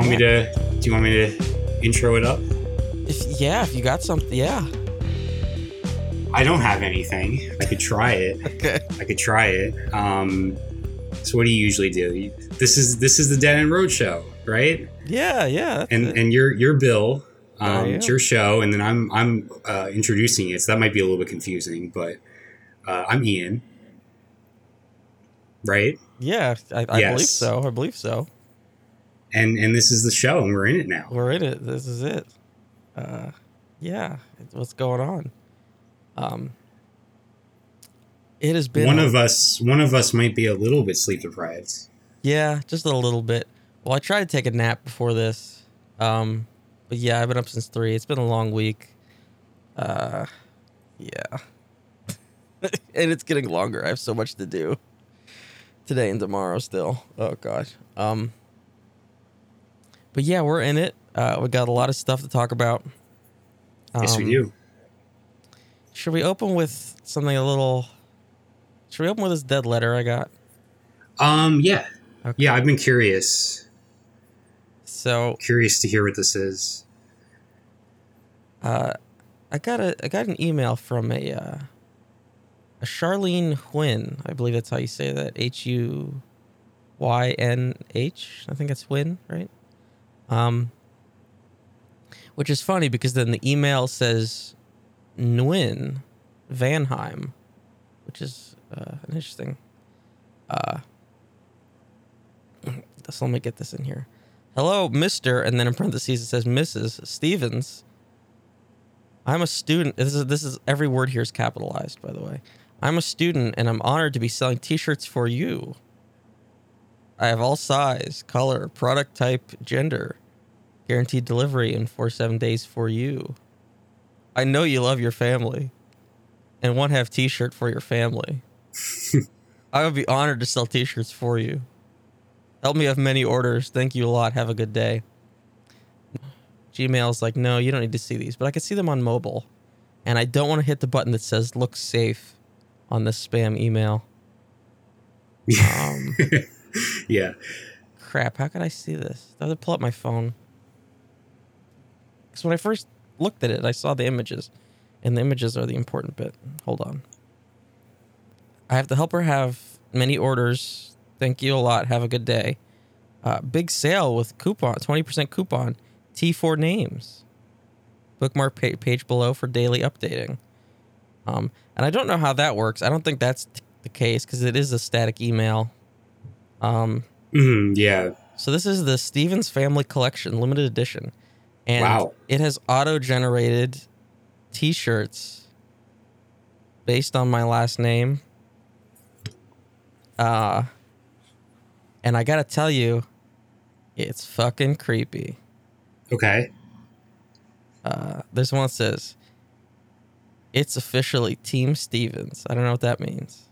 want me to? Do you want me to intro it up? If, yeah, if you got something, yeah. I don't have anything. I could try it. Okay. I could try it. Um, so what do you usually do? This is this is the Dead End Road Show, right? Yeah, yeah. And it. and you're you're Bill. I Um, am. it's your show, and then I'm I'm uh, introducing it. So that might be a little bit confusing, but uh, I'm Ian. Right, yeah, I, I believe so. I believe so. And and this is the show, and we're in it now. We're in it. This is it. Uh, yeah. What's going on? Um, it has been One a- of us, one of us might be a little bit sleep deprived. Yeah, just a little bit. Well, I tried to take a nap before this. Um, but yeah, I've been up since three. It's been a long week. Uh, yeah. and it's getting longer. I have so much to do today and tomorrow still. Oh gosh. Um, but yeah, we're in it. Uh, we got a lot of stuff to talk about. yes, we Um, do. Should we open with something a little? Should we open with this dead letter I got? Um, yeah, Okay. yeah. I've been curious, So curious to hear what this is. Uh, I got a I got an email from a uh, a Charlene Huynh. I believe that's how you say that. H U Y N H. I think that's Huynh, right? Um, which is funny because then the email says Nguyen Vanheim, which is uh, an interesting. Uh, so let me get this in here. Hello, Mister, and then in parentheses it says Mrs. Stevens. I'm a student. This is this is every word here is capitalized, by the way. I'm a student, and I'm honored to be selling T-shirts for you. I have all size, color, product type, gender, guaranteed delivery in four seven days for you. I know you love your family, and one half T-shirt for your family. I would be honored to sell T-shirts for you. Help me have many orders. Thank you a lot. Have a good day. Gmail's like, no, you don't need to see these, but I can see them on mobile. And I don't want to hit the button that says look safe on this spam email. Um, yeah, crap, how could I see this? I have to pull up my phone. Because when I first looked at it, I saw the images, and the images are the important bit. Hold on. I have to help her have many orders. Thank you a lot. Have a good day. Uh, big sale with coupon, 20% coupon, T4 names. Bookmark pa- page below for daily updating. Um, and I don't know how that works. I don't think that's t- the case because it is a static email. Um, Mhm, yeah. so this is the Stevens Family Collection limited edition, and Wow. it has auto-generated T-shirts based on my last name. Uh, and I gotta tell you, it's fucking creepy. Okay. Uh, there's one says, "It's officially Team Stevens." I don't know what that means.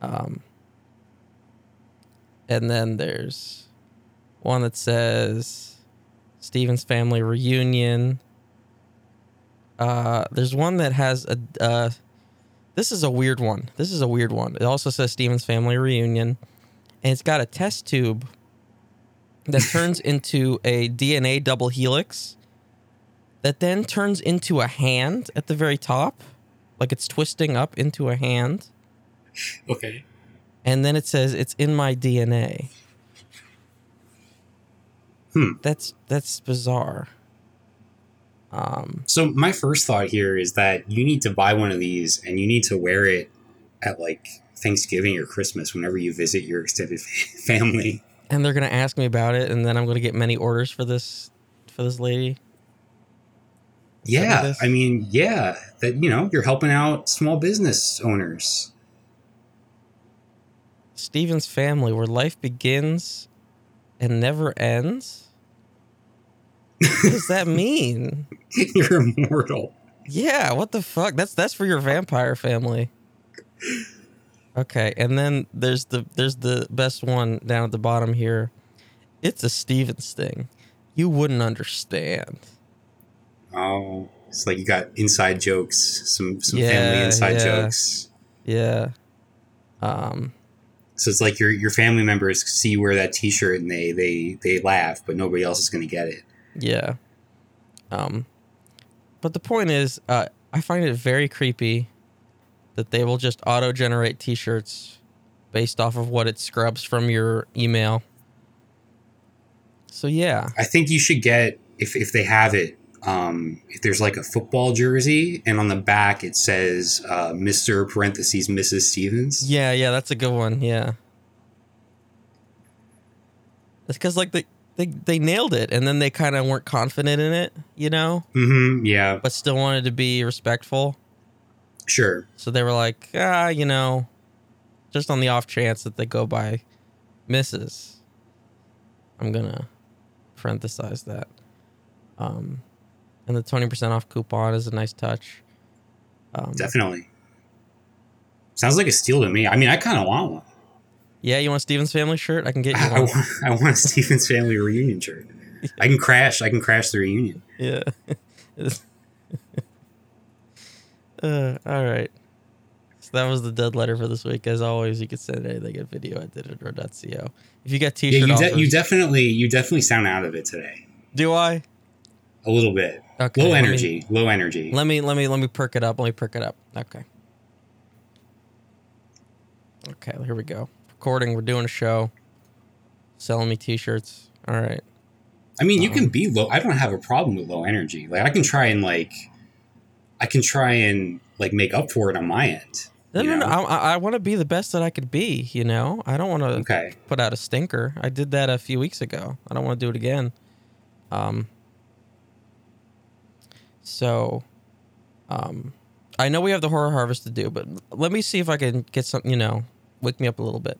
Um, and then there's one that says, "Stevens family reunion." Uh, there's one that has a. Uh, this is a weird one. This is a weird one. It also says Stevens family reunion, and it's got a test tube that turns into a DNA double helix that then turns into a hand at the very top, like it's twisting up into a hand, Okay. and then it says it's in my DNA. Hmm. That's that's bizarre. Um, So my first thought here is that you need to buy one of these and you need to wear it at like Thanksgiving or Christmas whenever you visit your extended family. and they're gonna ask me about it, and then I'm gonna get many orders for this for this lady. Yeah. I mean, yeah, that you know, you're helping out small business owners. Steven's family, where life begins and never ends. What does that mean? you're immortal. Yeah, what the fuck? That's that's for your vampire family. Okay, and then there's the there's the best one down at the bottom here. It's a Stevens thing. You wouldn't understand. Oh, it's like you got inside jokes, some some Yeah, family inside yeah. jokes. Yeah. Um So it's like your your family members see you wear that T-shirt and they they they laugh, but nobody else is going to get it. Yeah. Um, but the point is, uh, I find it very creepy that they will just auto generate t shirts based off of what it scrubs from your email. So, yeah. I think you should get if if they have it. Um, if there's like a football jersey and on the back it says uh, Mr. parentheses Mrs. Stevens. Yeah, yeah, that's a good one. Yeah. It's because, like, they, they, they nailed it and then they kind of weren't confident in it, you know, Mm-hmm. Yeah. but still wanted to be respectful. Sure. So they were like, ah, you know, just on the off chance that they go by Mrs. I'm gonna parenthesize that. Um, and the twenty percent off coupon is a nice touch. Um, Definitely. Sounds like a steal to me. I mean, I kind of want one. Yeah, you want a Steven's family shirt? I can get you I, want, I want a Stevens family reunion shirt. I can crash. I can crash the reunion. Yeah. uh, all right. So that was the dead letter for this week. As always, you can send anything at video at ditadro.co. If you got t-shirt you, offers, you definitely you definitely sound out of it today. do I? A little bit. Okay. low let me- energy. low energy. Let me let me let me perk it up. Let me perk it up. Okay. Okay, here we go. Recording. We're doing a show. Selling me t-shirts. All right. I mean, you Um, can be low. I don't have a problem with low energy. Like I can try and like, I can try and like make up for it on my end. No, no, no. I, I, I want to be the best that I could be. You know, I don't want to Okay. put out a stinker. I did that a few weeks ago. I don't want to do it again. Um. So, um, I know we have the horror harvest to do, but let me see if I can get something. You know, wake me up a little bit.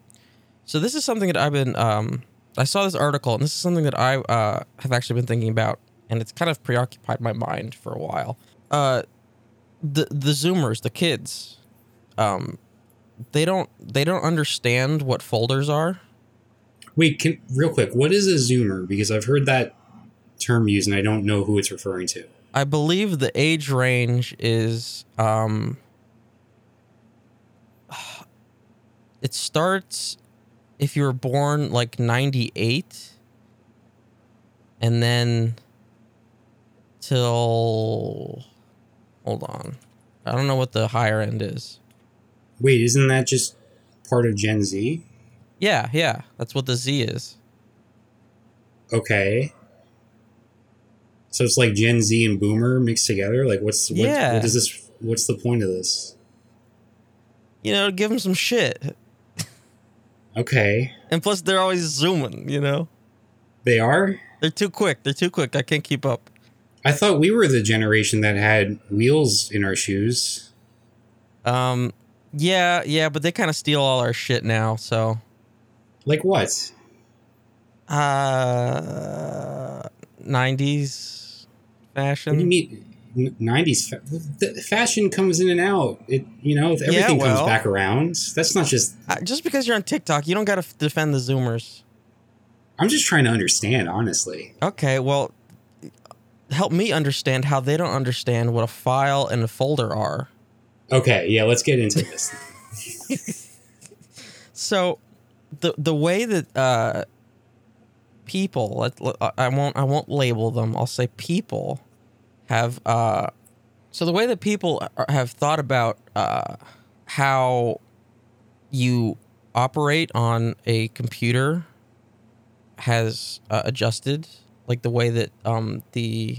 So this is something that I've been. Um, I saw this article, and this is something that I uh, have actually been thinking about, and it's kind of preoccupied my mind for a while. Uh, the the Zoomers, the kids, um, they don't they don't understand what folders are. Wait, can, real quick. What is a zoomer? Because I've heard that term used, and I don't know who it's referring to. I believe the age range is um it starts if you were born like 98 and then till hold on. I don't know what the higher end is. Wait, isn't that just part of Gen Z? Yeah, yeah, that's what the Z is. Okay. So it's like Gen Z and Boomer mixed together. Like, what's what, Yeah. what is this? What's the point of this? You know, give them some shit. Okay, And plus they're always zooming, you know. they are. They're too quick. They're too quick. I can't keep up. I thought we were the generation that had wheels in our shoes. Um, yeah, yeah, but they kind of steal all our shit now. So, Like what? uh, nineties What do you fashion. mean? N- 90s fa- the fashion comes in and out. It you know everything well- comes back around. That's not just. Uh, just because you're on TikTok, you don't got to f- defend the Zoomers. I'm just trying to understand, honestly. Okay, well, help me understand how they don't understand what a file and a folder are. Okay, yeah, let's get into this. So, the the way that uh, people, let- I won't I won't label them. I'll say people have. Uh, so the way that people are- have thought about uh, how you operate on a computer has uh, adjusted, like the way that um, the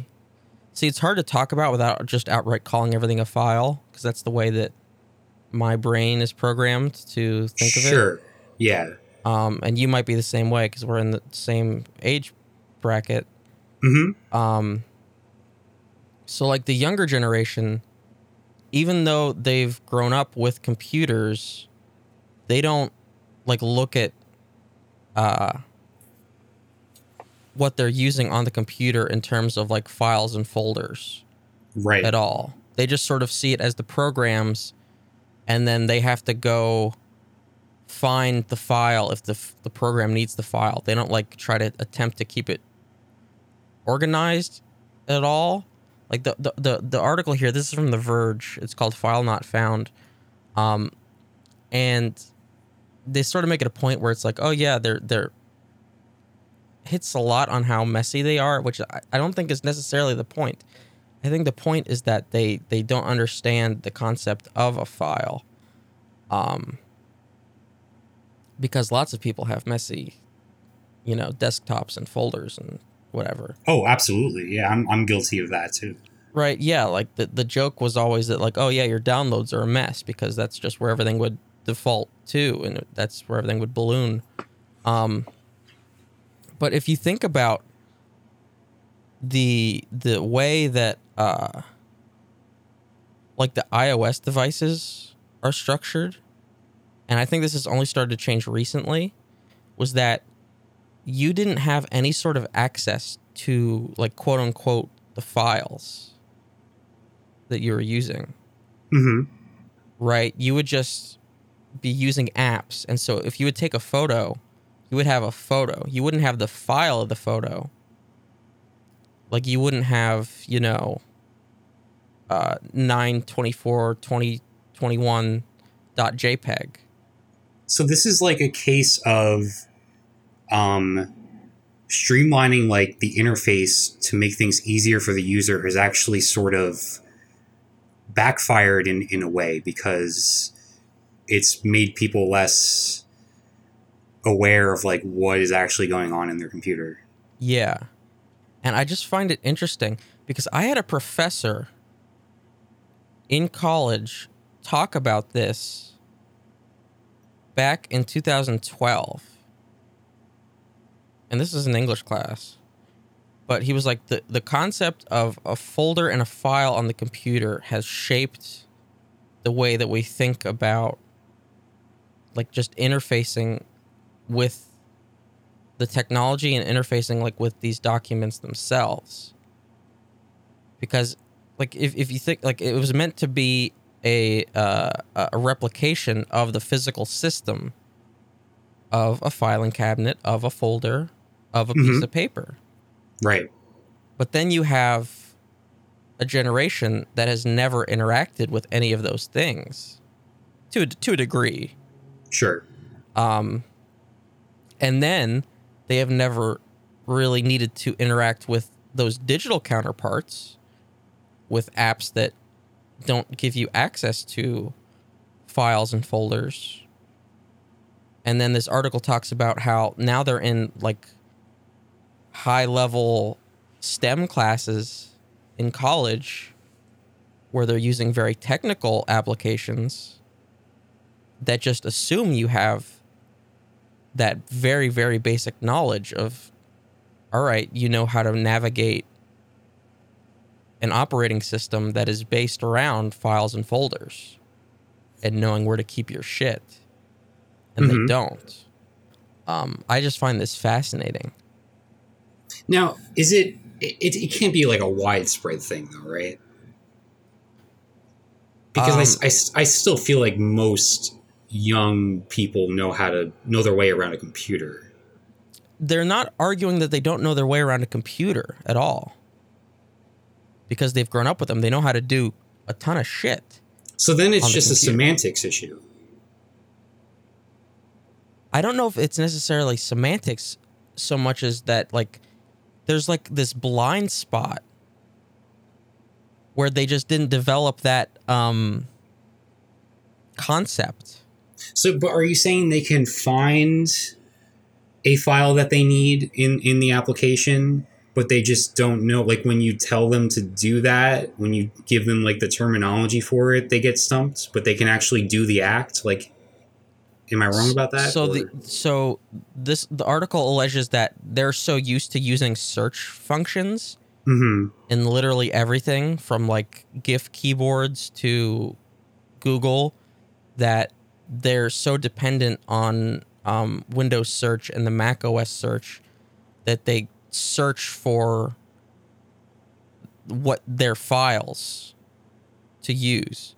see it's hard to talk about without just outright calling everything a file because that's the way that my brain is programmed to think of it. sure. Yeah. Um, and you might be the same way because we're in the same age bracket. Mm-hmm. Um, so like the younger generation, even though they've grown up with computers, they don't like look at uh what they're using on the computer in terms of like files and folders Right. at all. They just sort of see it as the programs, and then they have to go find the file if the f- the program needs the file. They don't like try to attempt to keep it organized at all. Like the the the, the article here, this is from The Verge. It's called "File Not Found," um, and they sort of make it a point where it's like, oh yeah, they're they're hits a lot on how messy they are, which I, I don't think is necessarily the point. I think the point is that they they don't understand the concept of a file, um, because lots of people have messy, you know, desktops and folders and whatever. Oh, absolutely. Yeah, I'm I'm guilty of that too. Right. Yeah. Like the the joke was always that like, oh yeah, your downloads are a mess because that's just where everything would default to, and that's where everything would balloon. Um, but if you think about the the way that uh like the iOS devices are structured, and I think this has only started to change recently, was that you didn't have any sort of access to like quote unquote the files that you were using. Mm-hmm. Right? You would just be using apps. And so if you would take a photo, you would have a photo. You wouldn't have the file of the photo. Like you wouldn't have, you know, uh 924 2021 dot JPEG. So this is like a case of um streamlining like the interface to make things easier for the user has actually sort of backfired in in a way because it's made people less aware of like what is actually going on in their computer. Yeah. And I just find it interesting because I had a professor in college talk about this back in 2012. And this is an English class. But he was like the the concept of a folder and a file on the computer has shaped the way that we think about like just interfacing with the technology and interfacing like with these documents themselves because like if, if you think like it was meant to be a uh, a replication of the physical system of a filing cabinet of a folder of a piece Mhm. of paper Right. but then you have a generation that has never interacted with any of those things to a, to a degree Sure. um, and then they have never really needed to interact with those digital counterparts with apps that don't give you access to files and folders. And then this article talks about how now they're in like high level STEM classes in college where they're using very technical applications that just assume you have that very very basic knowledge of all right you know how to navigate an operating system that is based around files and folders and knowing where to keep your shit and they Mhm. don't um, i just find this fascinating Now, is it, it? It can't be like a widespread thing, though, right? Because I Um, I, s- I still feel like most young people know how to know their way around a computer. they're not arguing that they don't know their way around a computer at all because they've grown up with them they know how to do a ton of shit So then it's On the just a semantics issue. I don't know if it's necessarily semantics so much as that like there's like this blind spot where they just didn't develop that um concept. So, but are you saying they can find a file that they need in in the application, but they just don't know? Like when you tell them to do that, when you give them like the terminology for it, they get stumped. But they can actually do the act. Like, am I wrong about that? So or- the so this the article alleges that they're so used to using search functions Mhm. in literally everything from like GIF keyboards to Google that they're so dependent on um, Windows search and the Mac OS search that they search for what their files to use.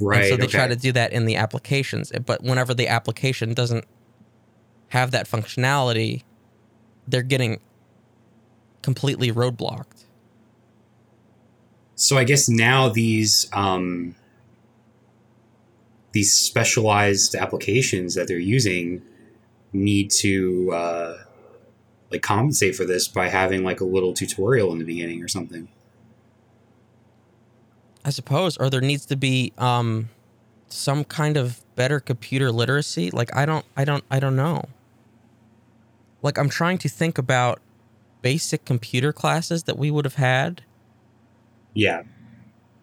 Right. and so they okay. try to do that in the applications. But whenever the application doesn't have that functionality, they're getting completely roadblocked. So I guess now these um, these specialized applications that they're using need to uh, like compensate for this by having like a little tutorial in the beginning or something. I suppose, or there needs to be um, some kind of better computer literacy. Like I don't, I don't, I don't know. Like I'm trying to think about basic computer classes that we would have had. Yeah.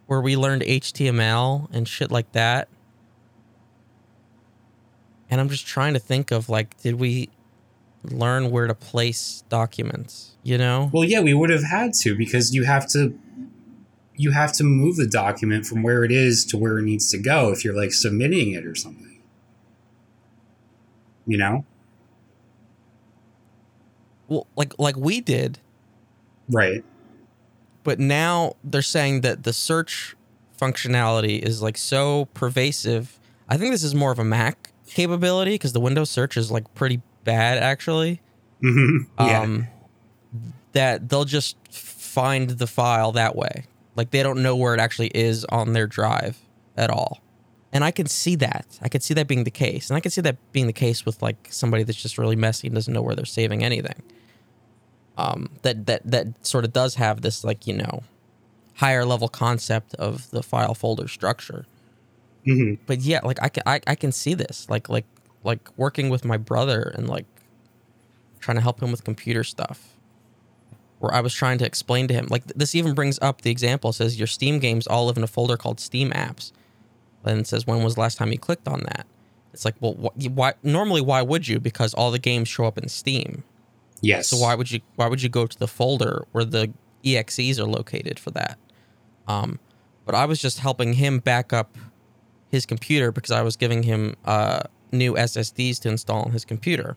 Where we learned HTML and shit like that. And I'm just trying to think of like, did we learn where to place documents? You know? Well, yeah, we would have had to because you have to you have to move the document from where it is to where it needs to go if you're like submitting it or something. You know? Well, like like we did. Right. But now they're saying that the search functionality is like so pervasive. I think this is more of a Mac capability because the Windows search is like pretty bad actually. Mm-hmm. Yeah. Um, that they'll just find the file that way. Like they don't know where it actually is on their drive at all. And I can see that. I can see that being the case. And I can see that being the case with like somebody that's just really messy and doesn't know where they're saving anything. Um, that that that sort of does have this like, you know, higher level concept of the file folder structure. Mm-hmm. But yeah, like I can I, I can see this. Like like like working with my brother and like trying to help him with computer stuff where I was trying to explain to him. Like this even brings up the example it says your Steam games all live in a folder called Steam apps. And it says when was the last time you clicked on that? It's like, well, wh- why normally why would you? Because all the games show up in Steam. Yes. So why would you why would you go to the folder where the exes are located for that? Um, but I was just helping him back up his computer because I was giving him uh, new SSDs to install on his computer,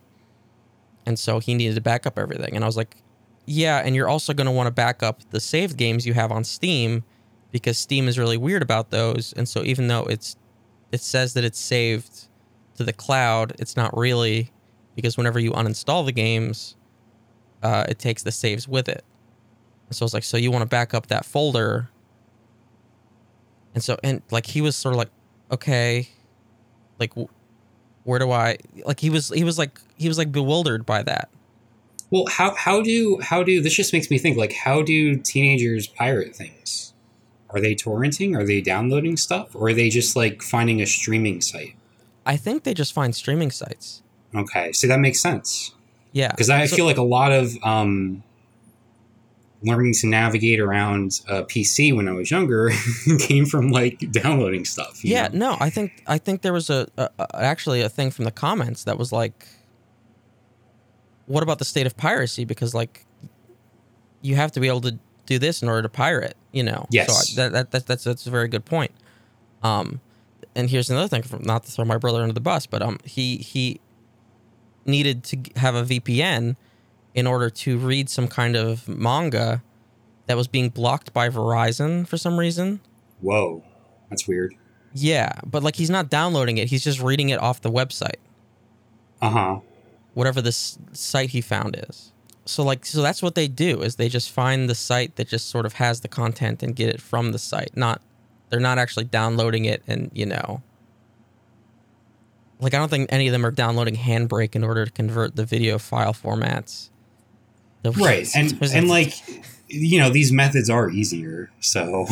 and so he needed to back up everything. And I was like, yeah, and you're also going to want to back up the saved games you have on Steam because Steam is really weird about those. And so even though it's it says that it's saved to the cloud, it's not really because whenever you uninstall the games, uh, it takes the saves with it. And So I was like, so you want to back up that folder? And so and like he was sort of like, okay, like where do I like he was he was like he was like bewildered by that. Well, how how do how do this just makes me think like how do teenagers pirate things? Are they torrenting? Are they downloading stuff? Or are they just like finding a streaming site? I think they just find streaming sites. Okay, so that makes sense. Yeah, because I so, feel like a lot of um, learning to navigate around a PC when I was younger came from like downloading stuff. Yeah, know? no, I think I think there was a, a, a actually a thing from the comments that was like what about the state of piracy? Because like you have to be able to do this in order to pirate, you know. Yes. So that, that, that that's that's a very good point. Um, and here's another thing, from, not to throw my brother under the bus, but um, he he needed to have a VPN in order to read some kind of manga that was being blocked by Verizon for some reason. Whoa, that's weird. Yeah, but like he's not downloading it; he's just reading it off the website. Uh huh whatever this site he found is. So like so that's what they do is they just find the site that just sort of has the content and get it from the site. Not they're not actually downloading it and you know like I don't think any of them are downloading Handbrake in order to convert the video file formats. Right. And and like you know, these methods are easier, so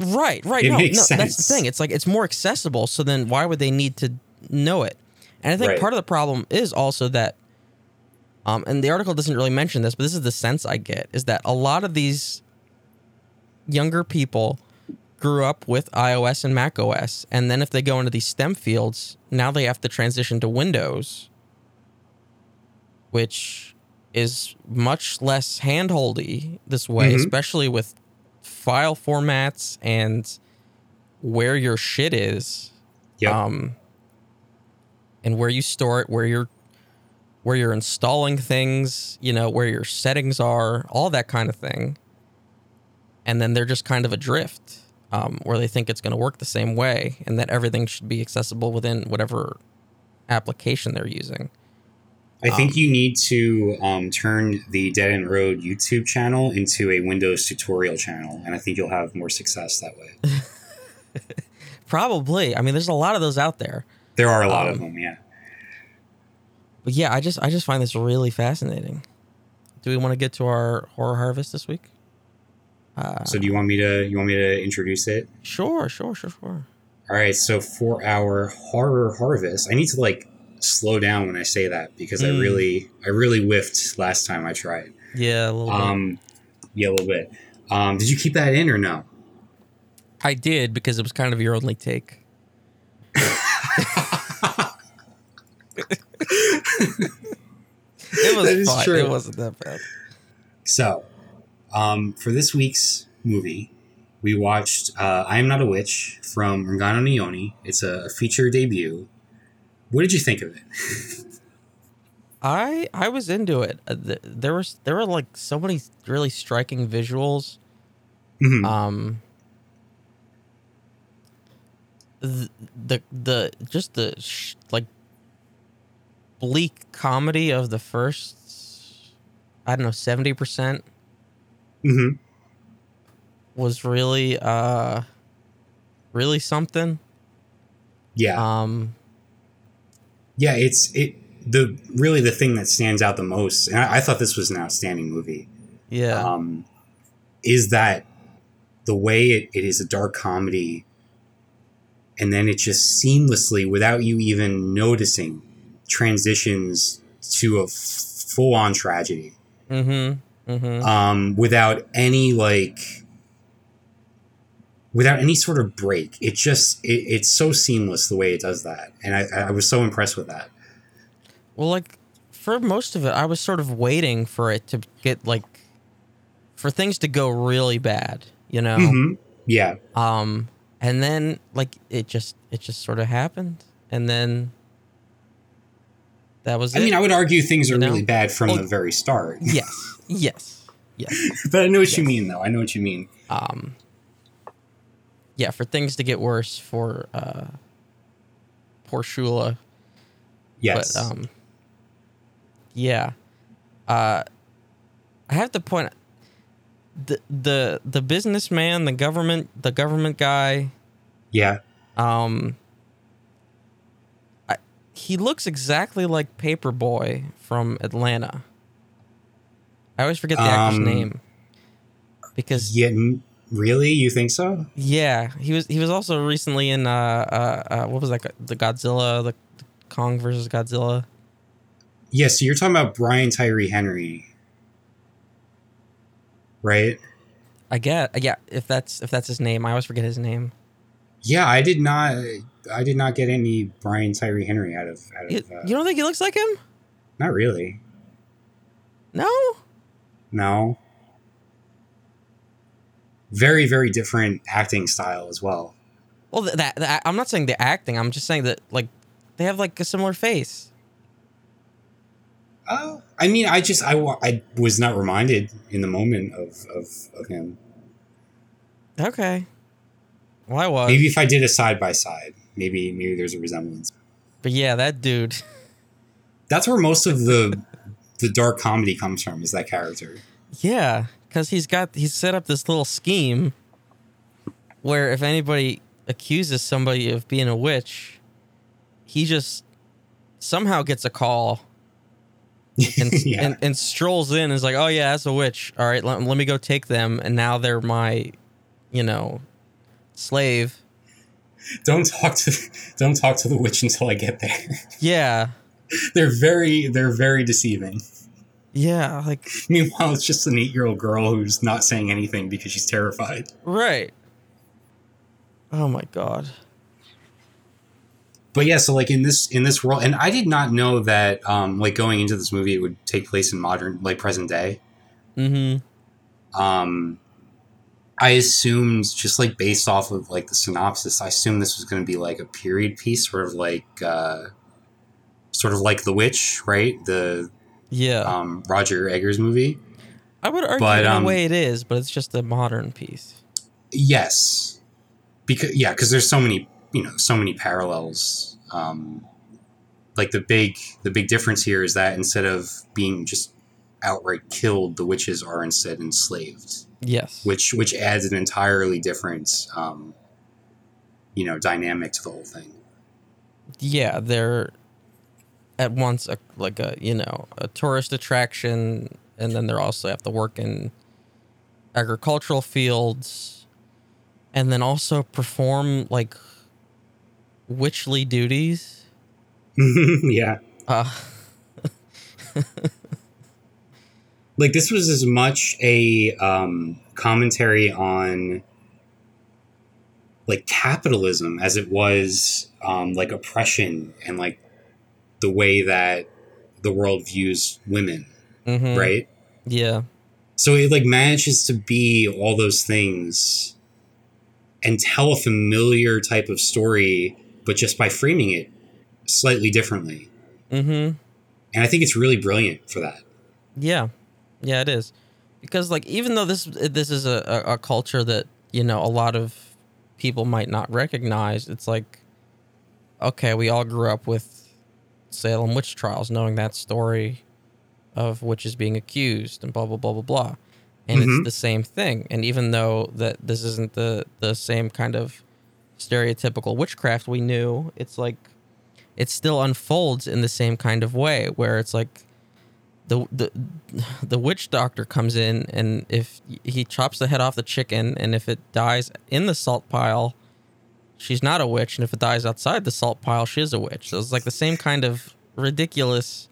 Right, right. no, no, sense. that's the thing. It's like it's more accessible, so then why would they need to know it? And I think right. part of the problem is also that um, and the article doesn't really mention this, but this is the sense I get is that a lot of these younger people grew up with iOS and Mac OS, and then if they go into these STEM fields, now they have to transition to Windows, which is much less handholdy this way, mm-hmm. especially with file formats and where your shit is. Yep. Um, and where you store it, where you're where you're installing things, you know, where your settings are, all that kind of thing. And then they're just kind of adrift, um, where they think it's going to work the same way and that everything should be accessible within whatever application they're using. I think um, you need to um, turn the Dead End Road YouTube channel into a Windows tutorial channel, and I think you'll have more success that way. Probably. I mean, there's a lot of those out there. There are a lot of Um, them, yeah. But yeah, I just I just find this really fascinating. Do we want to get to our horror harvest this week? Uh, So do you want me to you want me to introduce it? sure, sure, sure, sure. All right, so for our horror harvest, I need to like slow down when I say that because I Mm. really I really whiffed last time I tried. Yeah, a little bit. Um yeah, a little bit. Um did you keep that in or no? I did because it was kind of your only take. It was That is fine. true. It wasn't that bad. So, um, for this week's movie, we watched uh, I Am Not a Witch from Rungano Nyoni. It's a feature debut. What did you think of it? I I was into it. Uh, there was there were like so many really striking visuals. Mhm. Um. The the, the just the sh- like bleak comedy of the first I don't know 70% Mhm. was really uh really something. Yeah. Um Yeah, it's it the really the thing that stands out the most, and I, I thought this was an outstanding movie. yeah. Um, is that the way it, it is a dark comedy, and then it just seamlessly, without you even noticing, transitions to a f- full on tragedy. mhm. Mhm. Um, without any like. Without any sort of break, it just it, it's so seamless the way it does that, and I, I was so impressed with that. Well, like for most of it, I was sort of waiting for it to get like for things to go really bad, you know. Mhm. Yeah, Um, and then like it just it just sort of happened, and then that was I it. mean, I would argue things are You know? really bad from Oh. the very start. yes, yes, yes. but I know what you mean, though. I know what you mean. Um, yeah, for things to get worse for uh, poor Shula, Yes. But um yeah. Uh I have to point the the the businessman, the government the government guy, yeah. um he looks exactly like Paper Boi from Atlanta. I always forget the actor's Um, name. Because Yeah. Really? You think so? yeah, he was he was also recently in uh uh, uh what was that the Godzilla the Kong versus Godzilla. Yeah. So you're talking about Brian Tyree Henry, right? I get yeah, if that's if that's his name, I always forget his name. Yeah. I did not. I did not get any Brian Tyree Henry out of. Out You, of uh, you don't think he looks like him? not really. No. No. Very, very different acting style as well. Well, that, that I'm not saying the acting. I'm just saying that like they have like a similar face. Uh, I mean, I just I, I was not reminded in the moment of of, of him. Okay. Well, I was. Maybe if I did a side by side, maybe maybe there's a resemblance. But yeah, that dude. That's where most of the the dark comedy comes from. Is that character? Yeah, because he's got he's set up this little scheme where if anybody accuses somebody of being a witch, he just somehow gets a call and, yeah. and and strolls in and is like, "Oh yeah, that's a witch. All right, let, let me go take them." And now they're my, you know, slave. Don't talk to don't talk to the witch until I get there. Yeah, they're very they're very deceiving. yeah, like Meanwhile, it's just an eight year old girl who's not saying anything because she's terrified. right. Oh my god. But yeah, so like in this in this world, and I did not know that um like going into this movie it would take place in modern like present day. Mm-hmm. Um, I assumed just like based off of like the synopsis, I assumed this was going to be like a period piece, sort of like uh, sort of like The Witch, right? The Yeah, um, Roger Eggers movie. I would argue but, in um, a way it is, but it's just a modern piece. Yes, because yeah, because there's so many you know so many parallels. Um, like the big the big difference here is that instead of being just outright killed, the witches are instead enslaved. Yes. which which adds an entirely different um, you know dynamic to the whole thing. Yeah, they're at once a, like a you know a tourist attraction, and then they're also have to work in agricultural fields, and then also perform like witchly duties. yeah. Uh, like this was as much a um, commentary on like capitalism as it was um, like oppression and like the way that the world views women mhm, right? Yeah. so it like manages to be all those things and tell a familiar type of story but just by framing it slightly differently. Mm-hmm. and i think it's really brilliant for that. Yeah, yeah, it is because like even though this this is a, a, a culture that you know a lot of people might not recognize, it's like okay, we all grew up with Salem witch trials, knowing that story of witches being accused and blah blah blah blah blah, and Mhm. it's the same thing. And even though that this isn't the the same kind of stereotypical witchcraft we knew, it's like it still unfolds in the same kind of way where it's like the the the witch doctor comes in and if he chops the head off the chicken and if it dies in the salt pile she's not a witch. And if it dies outside the salt pile she is a witch. So it's like the same kind of ridiculous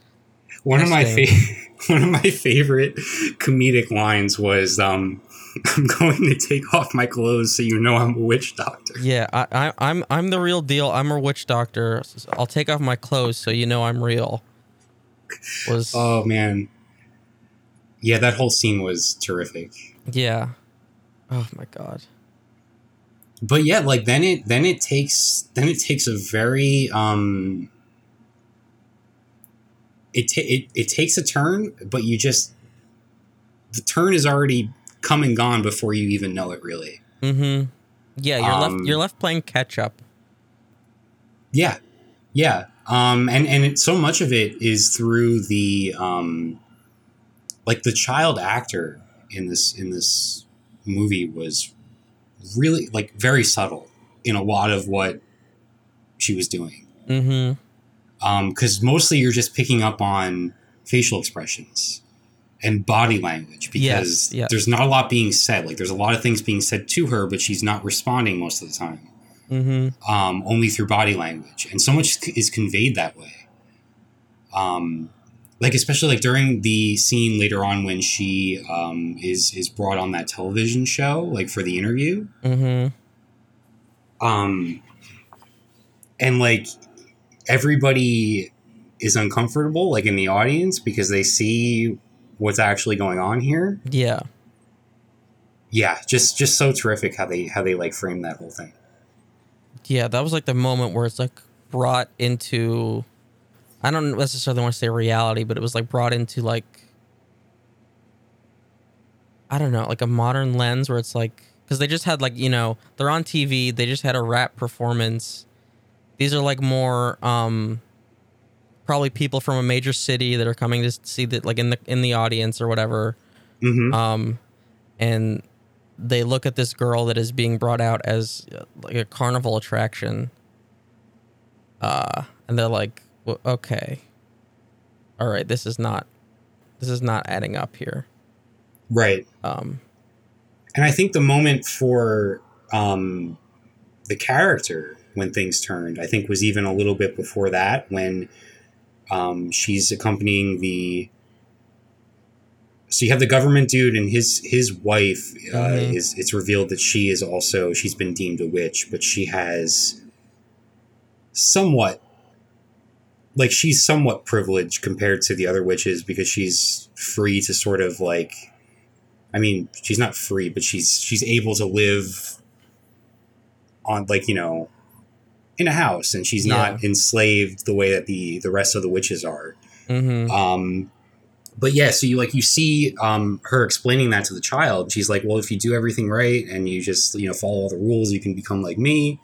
One of my fa- one of my favorite comedic lines was um I'm going to take off my clothes so you know I'm a witch doctor. yeah I, I i'm i'm the real deal. I'm a witch doctor. I'll take off my clothes so you know i'm real was Oh man. Yeah, that whole scene was terrific. yeah oh my god But yeah, like then it then it takes then it takes a very um it ta- it it takes a turn, but you just the turn is already come and gone before you even know it really. mm-hmm yeah you're Um, left you're left playing catch up Yeah, yeah. Um, and and it, so much of it is through the um, like the child actor in this in this movie was really like very subtle in a lot of what she was doing. mm-hmm Because mostly you're just picking up on facial expressions and body language because Yes, yes. there's not a lot being said. Like there's a lot of things being said to her, but she's not responding most of the time mm-hmm um, only through body language, and so much is conveyed that way. Um, like especially like during the scene later on when she um, is is brought on that television show, like for the interview, mm-hmm um, and like everybody is uncomfortable, like in the audience, because they see what's actually going on here. yeah Yeah, just just so terrific how they how they like frame that whole thing. Yeah, that was like the moment where it's like brought into I don't necessarily want to say reality, but it was like brought into like I don't know, like a modern lens where it's like cuz they just had like, you know, they're on TV, they just had a rap performance. These are like more um probably people from a major city that are coming to see that like in the in the audience or whatever hmm um, and they look at this girl that is being brought out as uh, like a carnival attraction, uh, and they're like, "Well, "Okay, all right, this is not, this is not adding up here." Right. Um, And I think the moment for um, the character when things turned, I think, was even a little bit before that when um, she's accompanying the. So you have the government dude and his his wife uh, Mhm. is. It's revealed that she is also she's been deemed a witch, but she has somewhat like she's somewhat privileged compared to the other witches because she's free to sort of like I mean, she's not free, but she's she's able to live on like, you know, in a house and she's not enslaved the way that the the rest of the witches are. mhm. Um but yeah, so you like you see um her explaining that to the child. She's like, "Well, if you do everything right and you just, you know, follow all the rules, you can become like me."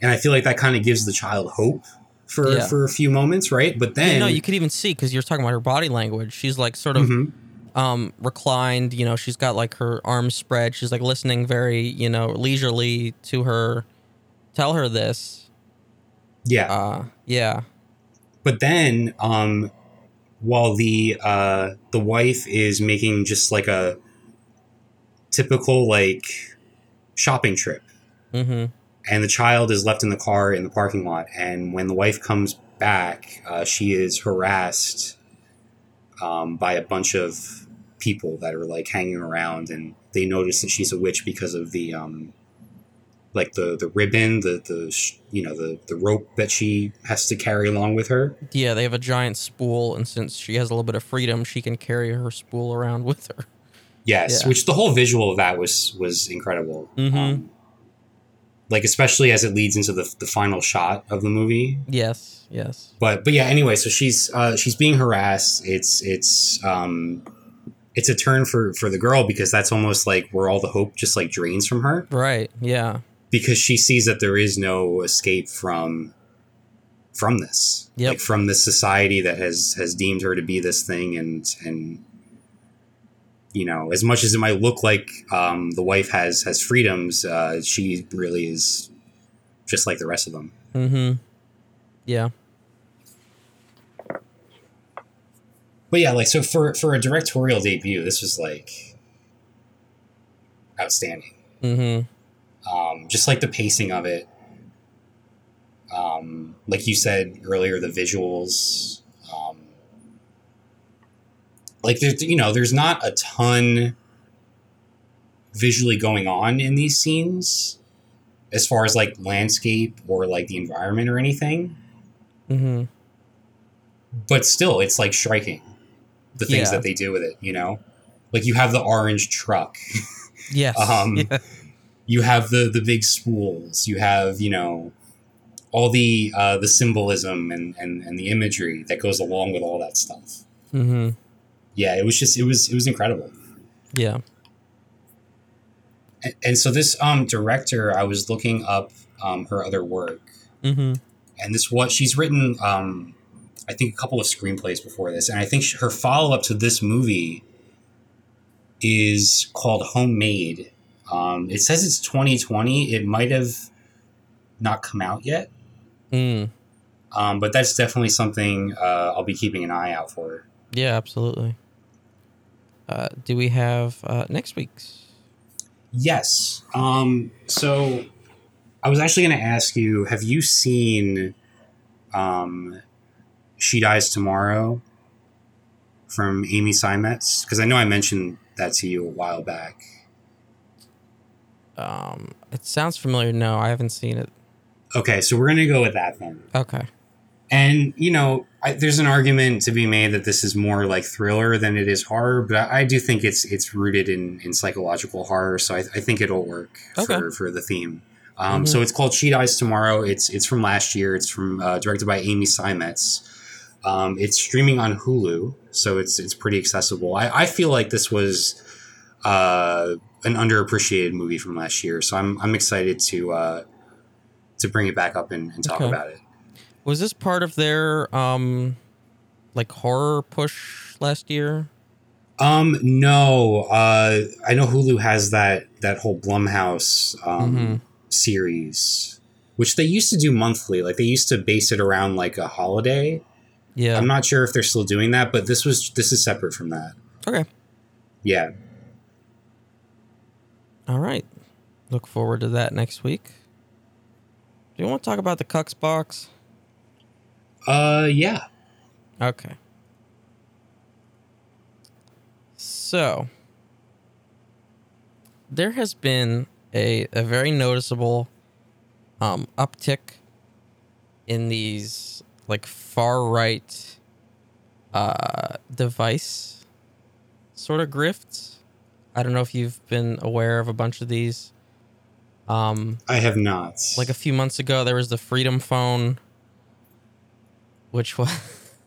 And I feel like that kind of gives the child hope for Yeah. for a few moments, right? But then Yeah, no, you could even see because you're talking about her body language. She's like sort of Mhm. um reclined. You know, she's got like her arms spread. She's like listening very, you know, leisurely to her tell her this. Yeah. Uh, yeah. But then, um, while the uh, the wife is making just like a typical like shopping trip, Mm-hmm. and the child is left in the car in the parking lot, and when the wife comes back, uh, she is harassed um, by a bunch of people that are like hanging around, and they notice that she's a witch because of the um, like the the ribbon, the the sh- you know the the rope that she has to carry along with her. Yeah, they have a giant spool, and since she has a little bit of freedom, she can carry her spool around with her. Yes, Yeah. which the whole visual of that was was incredible. Mhm. Um, like especially as it leads into the the final shot of the movie. Yes, yes. But but yeah, anyway, so she's uh, she's being harassed. It's it's um it's a turn for for the girl because that's almost like where all the hope just like drains from her Right. Yeah. Because she sees that there is no escape from from this Yep. like from this society that has has deemed her to be this thing and and you know as much as it might look like um, the wife has has freedoms uh, she really is just like the rest of them Mm-hmm. Yeah. but yeah like so for for a directorial debut this was like outstanding Mm-hmm. Um, just like the pacing of it. Um, like you said earlier, the visuals. Um, like there's, you know, there's not a ton visually going on in these scenes, as far as like landscape or like the environment or anything. Mm-hmm. But still, it's like striking the things Yeah. that they do with it. You know, like you have the orange truck. Yes. Um, yeah. You have the the big spools you have you know all the uh, the symbolism and, and and the imagery that goes along with all that stuff Mm-hmm. yeah it was just it was it was incredible Yeah. and, and so this um director i was looking up um, her other work Mm-hmm. and this what she's written um i think a couple of screenplays before this and i think sh her follow-up to this movie is called homemade um, it says it's 2020 it might have not come out yet Mm. Um, but that's definitely something uh, I'll be keeping an eye out for. Yeah, absolutely. Uh, do we have uh, next week's? Yes. Um, so I was actually going to ask you: Have you seen um, "She Dies Tomorrow" from Amy Seimetz? Because I know I mentioned that to you a while back. Um, it sounds familiar. No, I haven't seen it. Okay, so we're going to go with that then. Okay. And you know, I, there's an argument to be made that this is more like thriller than it is horror, but I, I do think it's it's rooted in in psychological horror, so I, I think it'll work Okay. for for the theme. Um, Mhm. So it's called She Dies Tomorrow. It's it's from last year. It's from uh, directed by Amy Seimetz. Um, it's streaming on Hulu, so it's it's pretty accessible. I, I feel like this was uh, an underappreciated movie from last year, so I'm I'm excited to uh, to bring it back up and, and talk Okay. about it. Was this part of their um, like horror push last year? Um, no. Uh, I know Hulu has that that whole Blumhouse um, Mhm. series, which they used to do monthly. Like they used to base it around like a holiday. Yeah. I'm not sure if they're still doing that, but this was this is separate from that. okay. Yeah. All right. Look forward to that next week. Do you want to talk about the Cucks box? Uh, yeah. Okay. So, there has been a, a very noticeable um, uptick in these like far right uh, device sort of grifts. I don't know if you've been aware of a bunch of these. Um, I have not. like a few months ago there was the freedom phone which was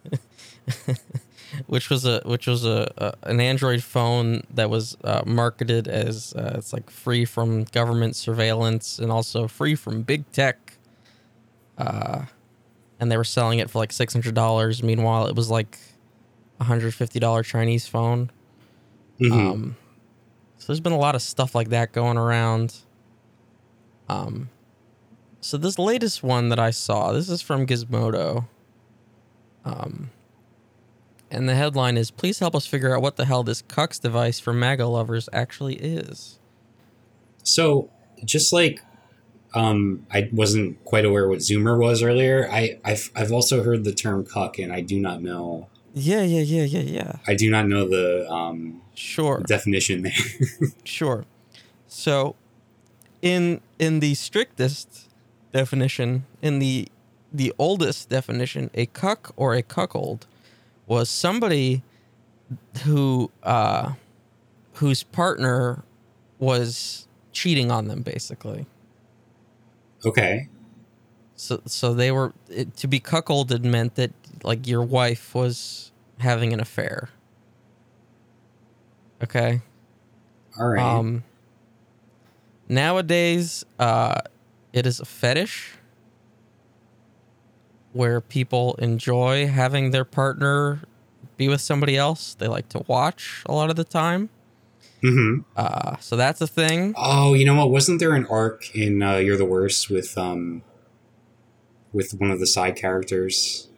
which was a which was a, a an android phone that was uh, marketed as uh, it's like free from government surveillance and also free from big tech uh and they were selling it for like $600 meanwhile it was like a $150 chinese phone Mhm. um, so there's been a lot of stuff like that going around. Um, so this latest one that I saw, this is from Gizmodo. Um, and the headline is Please help us figure out what the hell this cucks device for MAGA lovers actually is. So, just like um, I wasn't quite aware what Zoomer was earlier, I, I've, I've also heard the term cuck, and I do not know. Yeah, yeah, yeah, yeah, yeah. I do not know the um, Sure. definition there. Sure. So, in in the strictest definition, in the the oldest definition, a cuck or a cuckold was somebody who uh, whose partner was cheating on them, basically. okay. So so they were it, to be cuckolded meant that like your wife was having an affair. Okay. All right. Um, nowadays, uh, it is a fetish where people enjoy having their partner be with somebody else. They like to watch a lot of the time. hmm Uh, so that's a thing. Oh, you know what? Wasn't there an arc in uh, You're the Worst with um with one of the side characters?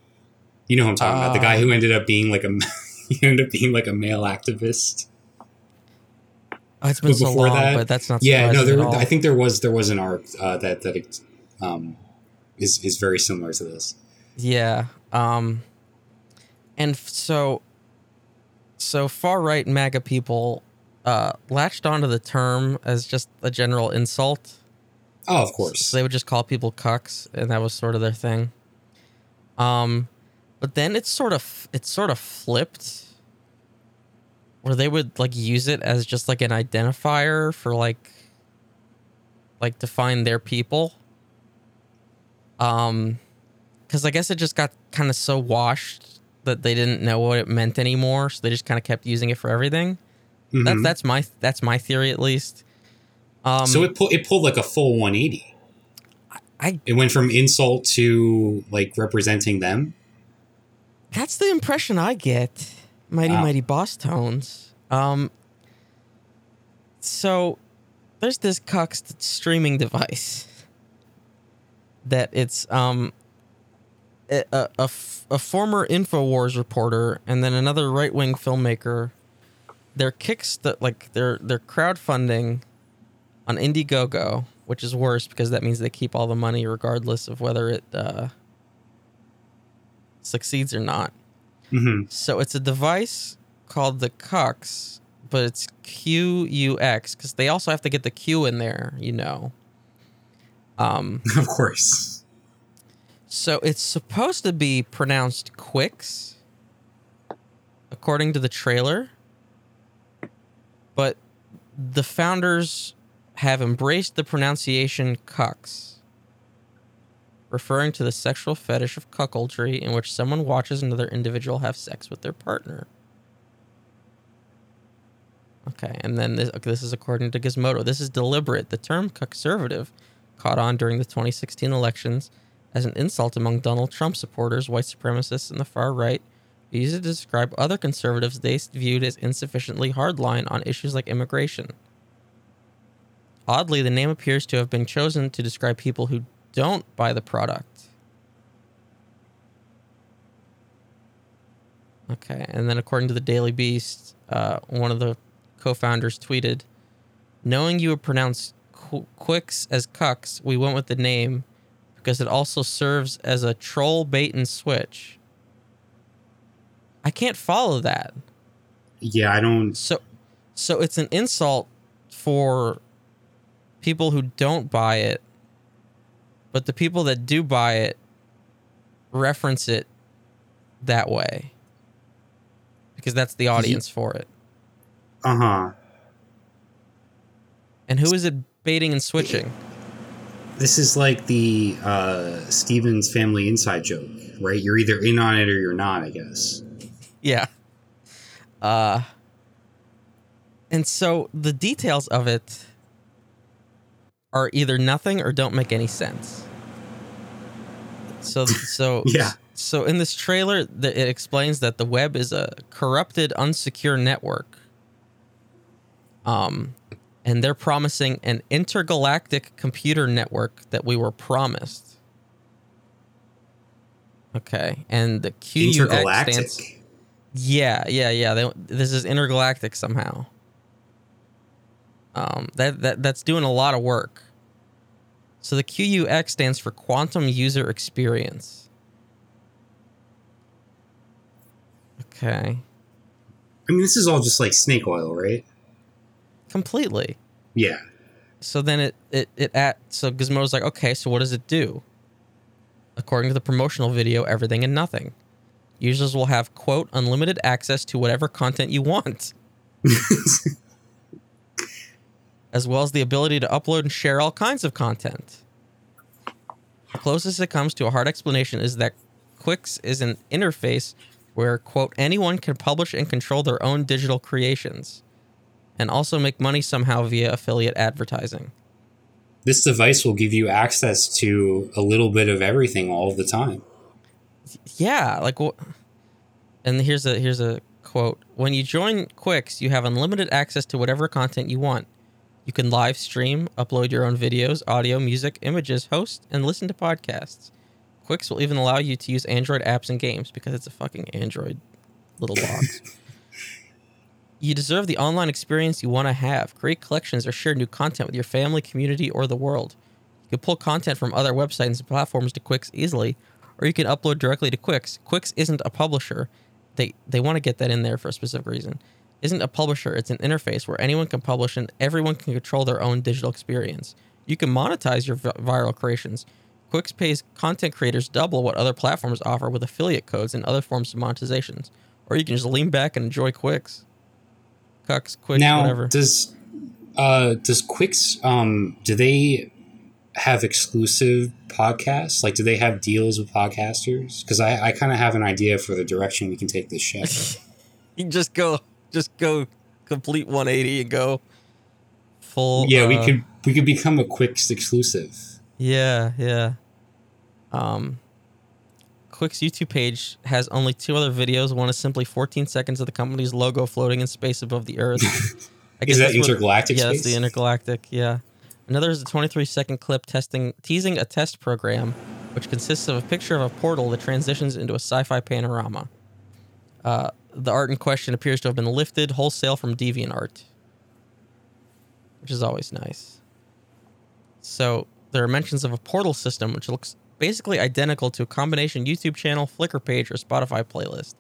You know who I'm talking about. The guy Uh, who ended up being like a he ended up being like a male activist. Oh, it's been but so long, that- but that's not. Yeah, no, there. I think there was there was an arc uh, that that it, um is is very similar to this. Yeah. Um and so so far right MAGA people uh latched onto the term as just a general insult. Oh, of course. So they would just call people cucks and that was sort of their thing. Um but then it's sort of it's sort of flipped where they would like use it as just like an identifier for like like to find their people. Um cuz I guess it just got kind of so washed that they didn't know what it meant anymore, so they just kind of kept using it for everything. That's Mhm. that's my that's my theory at least. Um so it pulled it pulled like a full 180. I It went from insult to like representing them. That's the impression I get. Mighty Wow. mighty Bosstones. Um so there's this cucks streaming device that it's um a, a, a f- a former InfoWars reporter and then another right-wing filmmaker their kicks that like they're they're crowdfunding on Indiegogo, which is worse because that means they keep all the money regardless of whether it uh succeeds or not. hmm So it's a device called the Cux, but it's Q U X because they also have to get the Q in there, you know. Um, Of course. so it's supposed to be pronounced Quix, according to the trailer. But the founders have embraced the pronunciation Cux, referring to the sexual fetish of cuckoldry in which someone watches another individual have sex with their partner. Okay, and then this, okay, this is according to Gizmodo. This is deliberate. The term cuckservative caught on during the 2016 elections as an insult among Donald Trump supporters, white supremacists, and the far right, who used it to describe other conservatives they viewed as insufficiently hardline on issues like immigration. Oddly, the name appears to have been chosen to describe people who don't buy the product. Okay, and then according to the Daily Beast, uh, one of the co-founders tweeted, "Knowing you would pronounce qu- Quicks as cucks, we went with the name because it also serves as a troll bait and switch." I can't follow that. Yeah, I don't. So, so it's an insult for people who don't buy it, but the people that do buy it reference it that way because that's the audience for it. Uh huh. And who is it baiting and switching? This is like the uh, Stevens family inside joke, right? You're either in on it or you're not, I guess. Yeah. Uh and so the details of it are either nothing or don't make any sense. So so Yeah. So in this trailer the, it explains that the web is a corrupted unsecure network. Um and they're promising an intergalactic computer network that we were promised. Okay, and the QUX Intergalactic. stands. Yeah, yeah, yeah. They, this is intergalactic somehow. Um, that that that's doing a lot of work. So the QUX stands for Quantum User Experience. Okay, I mean, this is all just like snake oil, right? completely. Yeah. So then it it it at so Gizmodo's like, okay, so what does it do? According to the promotional video, everything and nothing. Users will have quote unlimited access to whatever content you want, as well as the ability to upload and share all kinds of content. The closest it comes to a hard explanation is that Quix is an interface where quote anyone can publish and control their own digital creations, and also make money somehow via affiliate advertising. This device will give you access to a little bit of everything all the time. yeah like what? and here's a here's a quote when you join quix you have unlimited access to whatever content you want you can live stream upload your own videos audio music images host and listen to podcasts quix will even allow you to use android apps and games because it's a fucking android little box you deserve the online experience you want to have create collections or share new content with your family community or the world you can pull content from other websites and platforms to quix easily or you can upload directly to Quix. Quix isn't a publisher. They they want to get that in there for a specific reason. Isn't a publisher. It's an interface where anyone can publish and everyone can control their own digital experience. You can monetize your vi- viral creations. Quix pays content creators double what other platforms offer with affiliate codes and other forms of monetizations. Or you can just lean back and enjoy Quix. Cucks, Quix, now, whatever. does uh does Quix um do they have exclusive podcasts? Like, do they have deals with podcasters? Because I I kind of have an idea for the direction we can take this show. You can just go just go complete 180 and go full yeah, we uh, could we could become a Quix exclusive. Yeah, yeah. Um, Quick's YouTube page has only two other videos. One is simply 14 seconds of the company's logo floating in space above the Earth. I Is that that's what- intergalactic yeah, space? that's the intergalactic. Yeah. Another is a 23 second clip testing teasing a test program, which consists of a picture of a portal that transitions into a sci-fi panorama. Uh, the art in question appears to have been lifted wholesale from DeviantArt, which is always nice. So there are mentions of a portal system which looks basically identical to a combination YouTube channel, Flickr page, or Spotify playlist.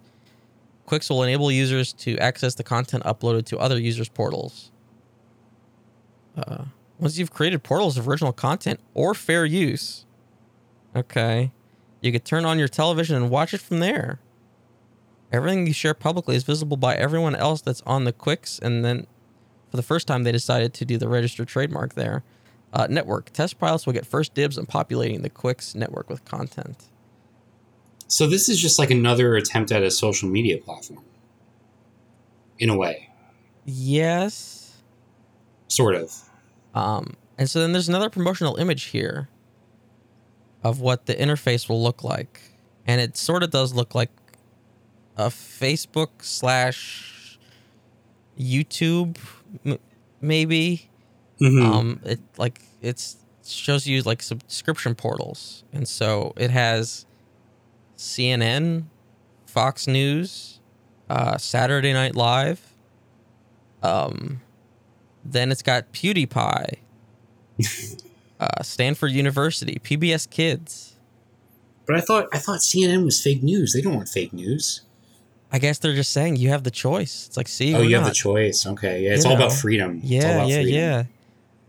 Quix will enable users to access the content uploaded to other users' portals. Uh, once you've created portals of original content or fair use, okay, you could turn on your television and watch it from there. Everything you share publicly is visible by everyone else that's on the Quix, and then for the first time they decided to do the registered trademark there. Uh, network test pilots will get first dibs on populating the Quix network with content. So this is just like another attempt at a social media platform. In a way, Yes. sort of. Um, and so then there's another promotional image here of what the interface will look like. And it sort of does look like a Facebook slash YouTube, m- maybe. Mhm. Um, it like it's shows you like subscription portals, and so it has CNN, Fox News, uh, Saturday Night Live. Um, then it's got PewDiePie, uh, Stanford University, PBS Kids. but I thought I thought CNN was fake news. They don't want fake news. I guess they're just saying you have the choice. It's like, see, oh, you have the choice. Okay, yeah, it's You all about know. freedom. it's all Yeah, about yeah, freedom. yeah.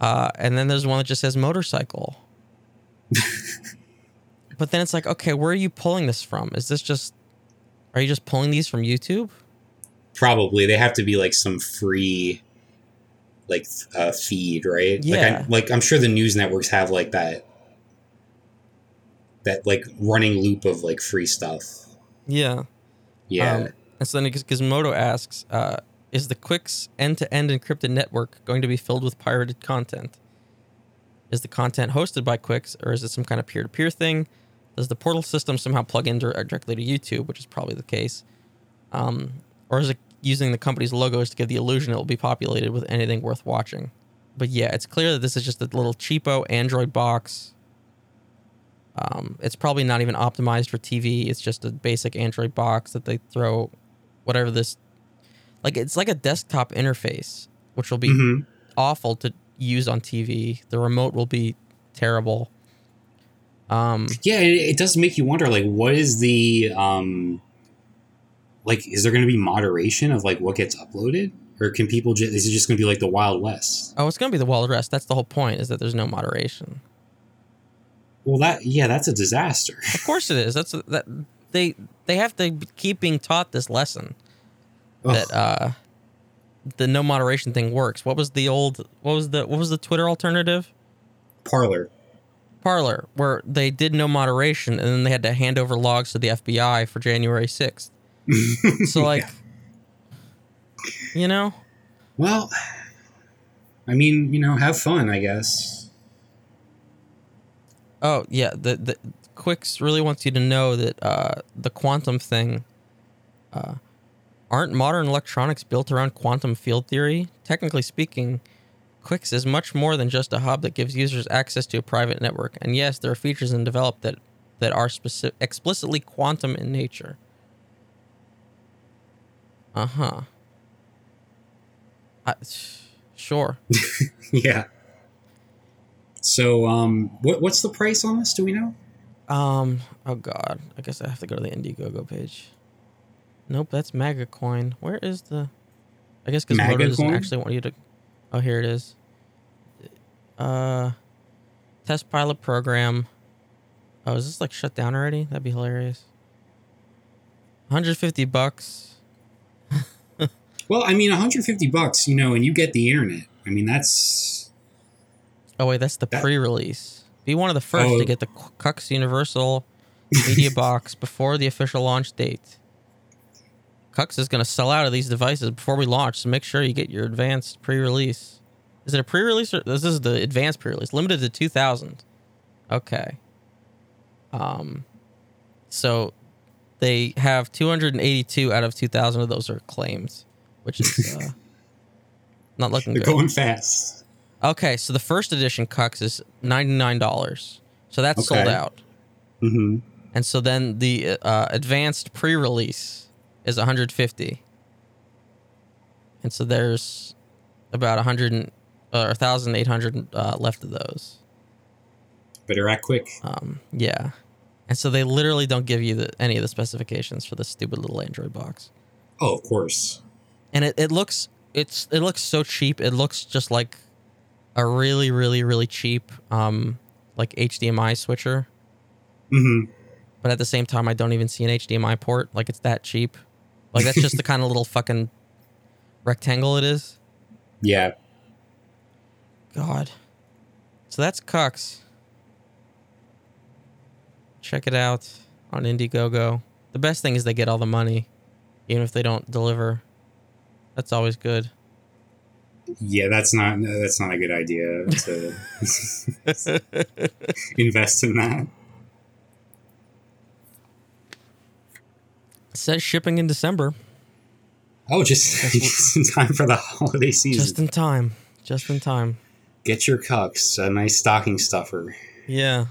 Uh, and then there's one that just says motorcycle. but then it's like, okay, where are you pulling this from? Is this just, are you just pulling these from YouTube? Probably they have to be like some free, like uh, feed, right? Yeah. Like, I, like I'm sure the news networks have like that, that like running loop of like free stuff. Yeah. Yeah. Um, and so then Gizmodo asks, uh, is the Quix end-to-end encrypted network going to be filled with pirated content? Is the content hosted by Quix, or is it some kind of peer-to-peer thing? Does the portal system somehow plug in directly to YouTube, which is probably the case? Um, or is it using the company's logos to give the illusion it will be populated with anything worth watching? but yeah, it's clear that this is just a little cheapo Android box. Um, it's probably not even optimized for TV. It's just a basic Android box that they throw whatever this like it's like a desktop interface, which will be Mhm. awful to use on TV. The remote will be terrible. Um, Yeah, it, it does make you wonder. Like, what is the um, like? Is there going to be moderation of like what gets uploaded, or can people just? Is it just going to be like the Wild West? oh, it's gonna be the Wild West. That's the whole point. Is that there's no moderation. Well, that yeah, that's a disaster. Of course it is. That's a, that they they have to keep being taught this lesson that uh the no moderation thing works. What was the old what was the what was the Twitter alternative? Parler. Parler, where they did no moderation and then they had to hand over logs to the FBI for January 6th. So like you know, Well, I mean, you know, have fun, I guess. Oh yeah, the the Quix really wants you to know that uh, the quantum thing. Uh, aren't modern electronics built around quantum field theory? Technically speaking, Quix is much more than just a hub that gives users access to a private network. And yes, there are features in develop that that are specific, explicitly quantum in nature. Uh huh. Sure. yeah. So, um, what what's the price on this? Do we know? Um. Oh God. I guess I have to go to the Indiegogo page. Nope, that's Maga Coin. Where is the? I guess because Moto doesn't Coin? actually want you to. Oh, here it is. Uh, test pilot program. Oh, is this like shut down already? That'd be hilarious. 150 bucks. Well, I mean, 150 bucks, you know, and you get the internet. I mean, that's Oh wait, that's the That- pre-release. Be one of the first Oh. to get the Cux Universal Media Box before the official launch date. Cux is going to sell out of these devices before we launch, so make sure you get your advanced pre-release. Is it a pre-release or this is the advanced pre-release, limited to 2000? Okay. Um so they have 282 out of 2000 of those are claims, which is uh, not looking they're good. going fast. Okay, so the first edition Cux is ninety nine dollars, so that's sold Okay. out. hmm And so then the uh, advanced pre release is one hundred fifty, and so there's about a hundred and or thousand eight hundred uh, left of those. Better act quick. Um, yeah, and so they literally don't give you the, any of the specifications for this stupid little Android box, Oh, of course. and it, it looks it's it looks so cheap. It looks just like a really really really cheap um like HDMI switcher. hmm but at the same time, I don't even see an HDMI port. Like it's that cheap. Like that's just the kind of little fucking rectangle it is. Yeah. God. So that's Cux. Check it out on Indiegogo. The best thing is they get all the money, even if they don't deliver. That's always good. Yeah, that's not that's not a good idea to invest in that. It says shipping in December, Oh, just, just in time for the holiday season. just in time. Just in time. Get your cucks, a nice stocking stuffer. Yeah.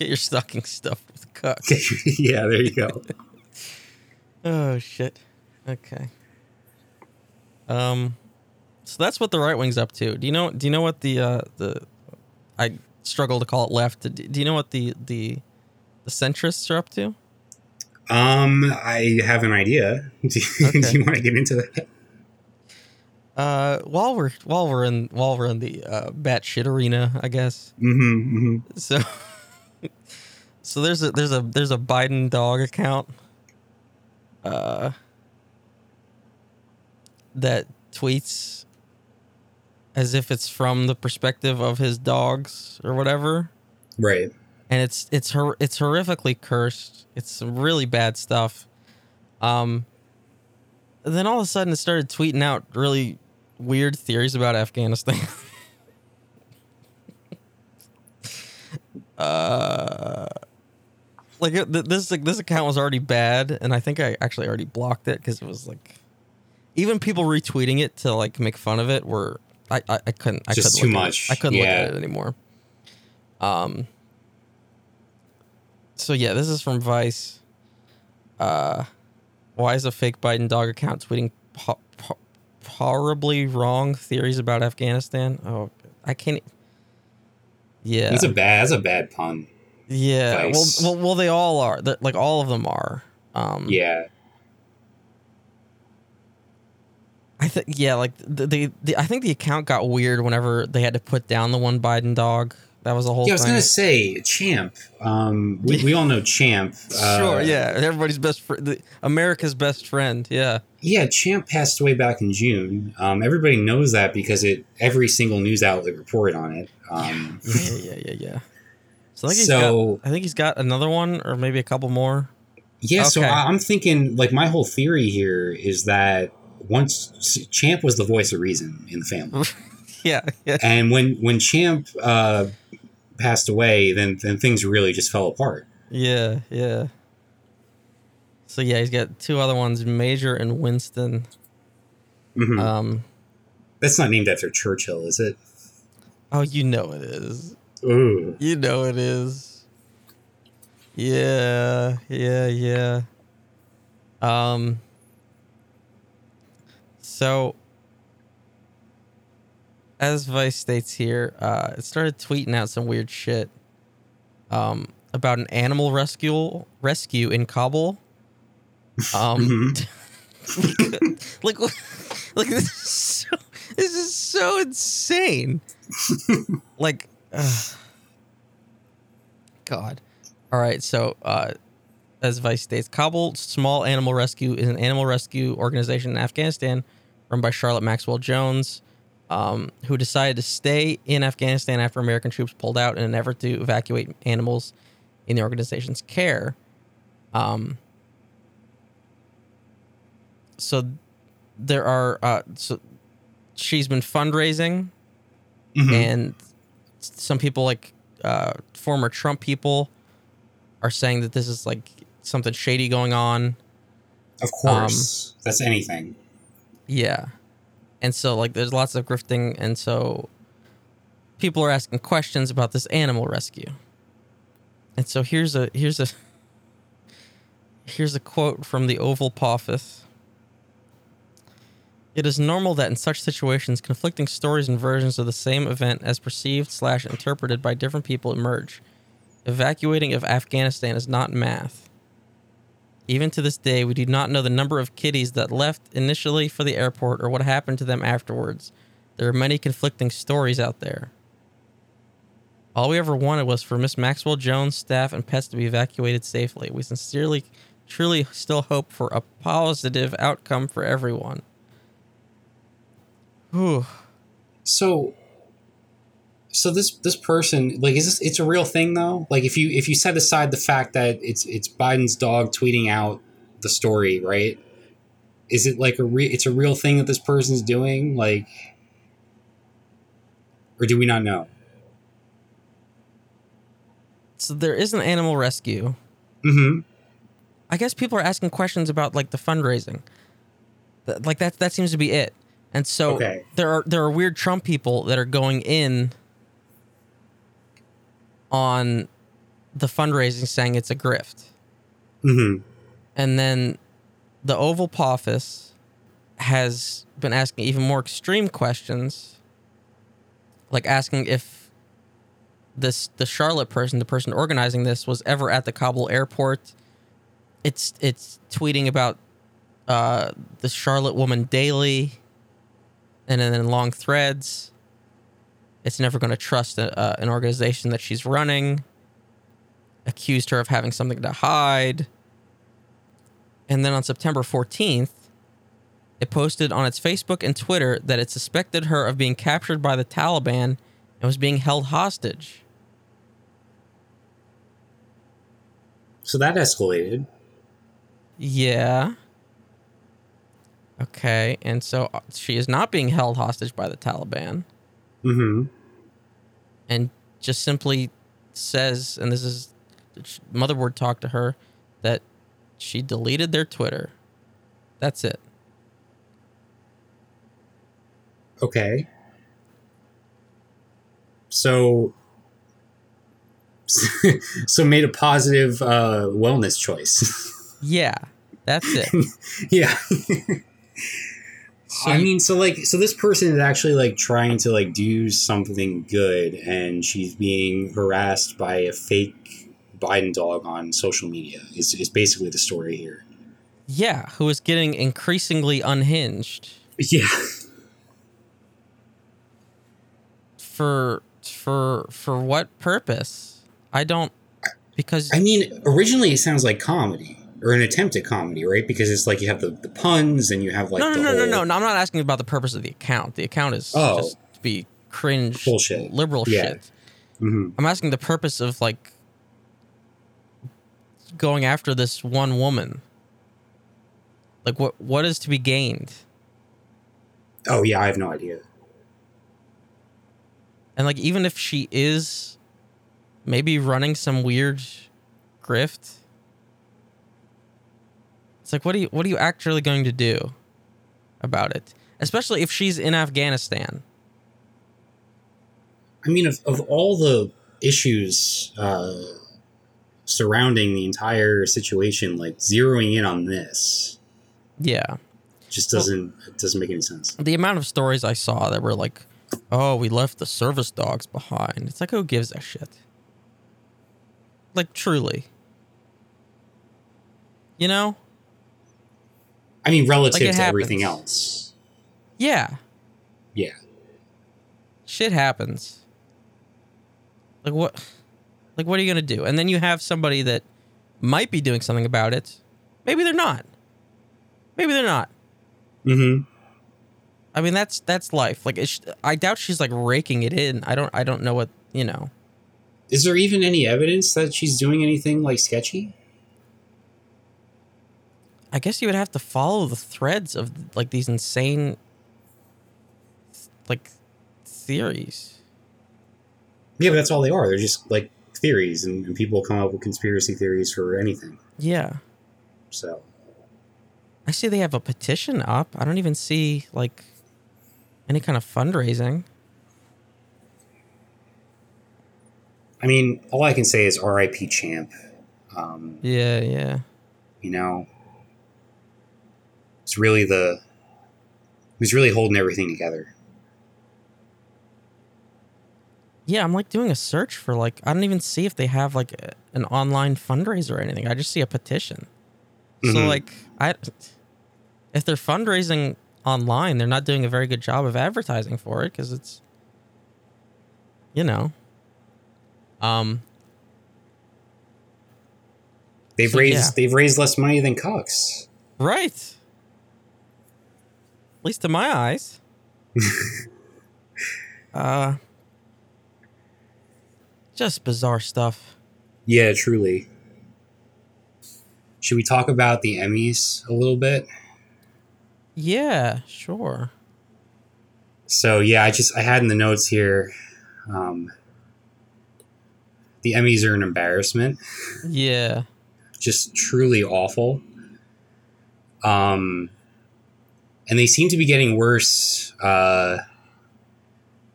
Get your stocking stuffed with Cux. yeah, there you go. Oh shit. Okay. Um so that's what the right wing's up to. Do you know do you know what the uh the I struggle to call it left. Do you know what the the the centrists are up to? Um, I have an idea. Do, Okay. do you want to get into that? Uh while we're while we're in while we're in the uh batshit arena, I guess. Mm-hmm, mm-hmm. So So there's a there's a there's a Biden dog account uh that tweets as if it's from the perspective of his dogs or whatever. Right. and it's it's hor- it's horrifically cursed. It's some really bad stuff. Um then all of a sudden it started tweeting out really weird theories about Afghanistan. Uh like th- this like, this account was already bad and i think i actually already blocked it because it was like even people retweeting it to like make fun of it were I I, I couldn't. I Just couldn't too look at much. It. I couldn't look at it anymore. Um. So yeah, this is from Vice. Uh, why is a fake Biden dog account tweeting po- po- horribly wrong theories about Afghanistan? Oh, I can't. Yeah, That's a bad. That's a bad pun. yeah. Well, Vice. well, well, they all are. That like all of them are. Um, Yeah. I think yeah, like the, the the I think the account got weird whenever they had to put down the one Biden dog. That was the whole Yeah, I was thing. gonna say Champ. Um, we, we all know Champ. Uh, sure, yeah, everybody's best friend, America's best friend. Yeah, Yeah, Champ passed away back in June. Um, everybody knows that because it every single news outlet reported on it. Um, yeah, yeah, yeah, yeah. So I think So- got, I think he's got another one or maybe a couple more. yeah, so Okay. I, I'm thinking like my whole theory here is that once Champ was the voice of reason in the family, Yeah, yeah, and when when Champ uh, passed away, then then things really just fell apart. yeah, yeah. So yeah, he's got two other ones, Major and Winston. Mhm. Um, That's not named after Churchill, is it? oh, you know it is. Ooh. You know it is. Yeah, yeah, yeah. Um so as Vice states here, uh it started tweeting out some weird shit um about an animal rescue rescue in Kabul. Um like like this is so this is so insane. like ugh. God. All right, so uh as Vice states, Kabul Small Animal Rescue is an animal rescue organization in Afghanistan run by Charlotte Maxwell Jones, um, who decided to stay in Afghanistan after American troops pulled out in an effort to evacuate animals in the organization's care. Um, so there are uh, so she's been fundraising Mhm. and some people like uh, former Trump people are saying that this is like something shady going on. Of course, that's anything. Yeah, and so like there's lots of grifting, and so people are asking questions about this animal rescue. And so here's a here's a here's a quote from the Oval Office. It is normal that in such situations, conflicting stories and versions of the same event, as perceived slash interpreted by different people, emerge. Evacuating of Afghanistan is not math. Even to this day, we do not know the number of kiddies that left initially for the airport or what happened to them afterwards. There are many conflicting stories out there. All we ever wanted was for Miss Maxwell Jones, staff, and pets to be evacuated safely. We sincerely, truly still hope for a positive outcome for everyone. Whew. So, so this this person like is this it's a real thing though? Like if you if you set aside the fact that it's it's Biden's dog tweeting out the story, right? Is it like a re- it's a real thing that this person's doing, like, or do we not know? So there is an animal rescue. Mm-hmm. I guess people are asking questions about like the fundraising. Like that that seems to be it. And so Okay. there are there are weird Trump people that are going in on the fundraising saying it's a grift. Mm-hmm. And then the Oval Office has been asking even more extreme questions, like asking if this the Charlotte person, the person organizing this, was ever at the Kabul airport. It's it's tweeting about uh, the Charlotte woman daily, and then in long threads. It's never going to trust a, uh, an organization that she's running. Accused her of having something to hide. And then on September 14th, it posted on its Facebook and Twitter that it suspected her of being captured by the Taliban and was being held hostage. So that escalated. Yeah. Okay, and so uh, she is not being held hostage by the Taliban Mm-hmm. and just simply says, and this is Motherboard talked to her, that she deleted their Twitter. That's it. Okay. so so made a positive uh, wellness choice. Yeah, that's it. yeah. So I mean, so like, so this person is actually like trying to like do something good, and she's being harassed by a fake Biden dog on social media. Is is basically the story here. yeah, who is getting increasingly unhinged Yeah. for for for what purpose? I don't because I mean, originally it sounds like comedy or an attempt at comedy, right? Because it's like you have the, the puns and you have like no, no, no, no, whole no, no. I'm not asking about the purpose of the account. The account is Oh. just to be cringe, Bullshit. liberal Yeah. shit. Mhm. I'm asking the purpose of like going after this one woman. Like what what is to be gained? Oh yeah, I have no idea. And like even if she is maybe running some weird grift, it's like what are you what are you actually going to do about it? Especially if she's in Afghanistan. I mean, of, of all the issues uh, surrounding the entire situation, like zeroing in on this Yeah. just doesn't it doesn't make any sense. The amount of stories I saw that were like, "Oh, we left the service dogs behind." It's like who gives a shit? Like truly. You know? I mean, relative Like, to everything else. Yeah. Yeah. shit happens. Like what like what are you going to do? And then you have somebody that might be doing something about it. Maybe they're not. Maybe they're not. Mm-hmm. I mean that's that's life. Like I doubt she's like raking it in. I don't I don't know what, you know. Is there even any evidence that she's doing anything like sketchy? I guess you would have to follow the threads of like these insane like theories. Yeah, but that's all they are. They're just like theories, and, and people come up with conspiracy theories for anything. Yeah. So I see they have a petition up. I don't even see like any kind of fundraising. I mean, all I can say is R.I.P. Champ. Um, Yeah, yeah. you know, it's really the who's really holding everything together. Yeah, I'm like doing a search for like I don't even see if they have like a, an online fundraiser or anything. I just see a petition. So Mhm. like I if they're fundraising online, they're not doing a very good job of advertising for it cuz it's you know. Um They've So, raised yeah. they've raised less money than Cox. right. At least to my eyes. uh just bizarre stuff. Yeah, truly. Should we talk about the Emmys a little bit? Yeah, sure. So yeah, I just I had in the notes here. Um, the Emmys are an embarrassment, Yeah. just truly awful. Um, and they seem to be getting worse uh,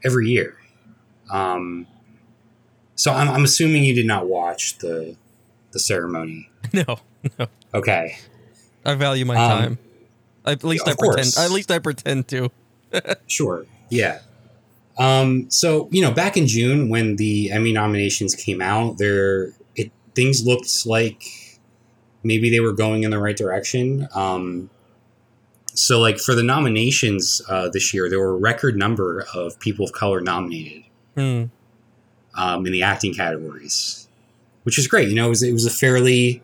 every year. Um, so I'm, I'm assuming you did not watch the the ceremony. No. No. Okay. I value my Um, time. At least of I pretend. course. At least I pretend to. Sure. Yeah. Um, so you know, back in June when the Emmy nominations came out, there it things looked like maybe they were going in the right direction. Um, so like for the nominations uh, this year, there were a record number of people of color nominated Hmm. um, in the acting categories, which is great. You know, it was it was a fairly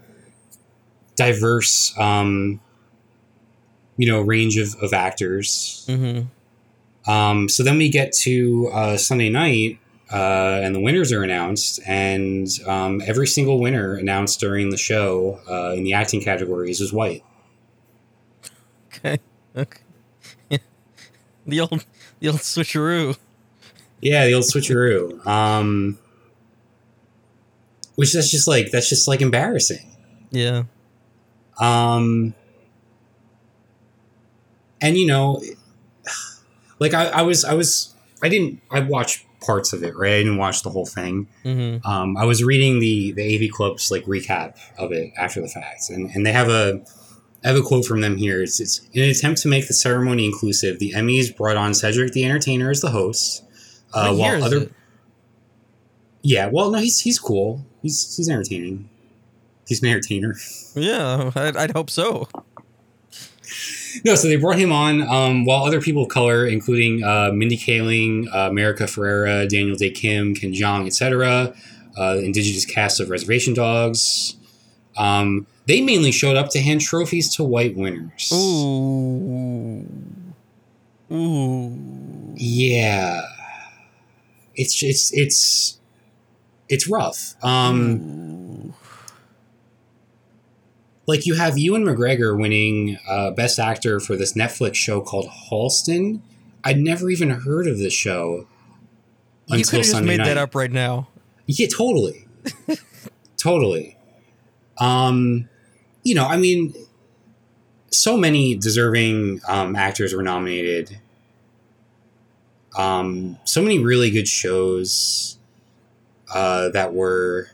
diverse, um, you know, range of, of actors. hmm Um, so then we get to uh, Sunday night, uh, and the winners are announced, and um, every single winner announced during the show uh, in the acting categories was white. Okay. The old, the old switcheroo. Yeah, the old switcheroo. Um, which that's just like that's just like embarrassing. Yeah. Um, and you know, like I, I was I was I didn't. I watched parts of it. Right, I didn't watch the whole thing. Mm-hmm. Um, I was reading the the AV Club's like recap of it after the fact, and and they have a. I have a quote from them here. It's, it's in an attempt to make the ceremony inclusive. The Emmys brought on Cedric the Entertainer as the host, uh, while other it? yeah, well, no, he's he's cool. He's he's entertaining. He's an entertainer. Yeah, I'd, I'd hope so. No, so they brought him on um, while other people of color, including uh, Mindy Kaling, uh, America Ferrera, Daniel Dae Kim, Ken Jeong, etc., uh, indigenous cast of Reservation Dogs, um, they mainly showed up to hand trophies to white winners. Ooh. Ooh. Yeah, it's it's it's it's rough. Um, Ooh. like you have Ewan McGregor winning uh, Best Actor for this Netflix show called Halston. I'd never even heard of this show until You could have just Sunday made night. that up right now. Yeah, totally, totally. Um, you know, I mean, so many deserving um, actors were nominated. Um, so many really good shows uh, that were,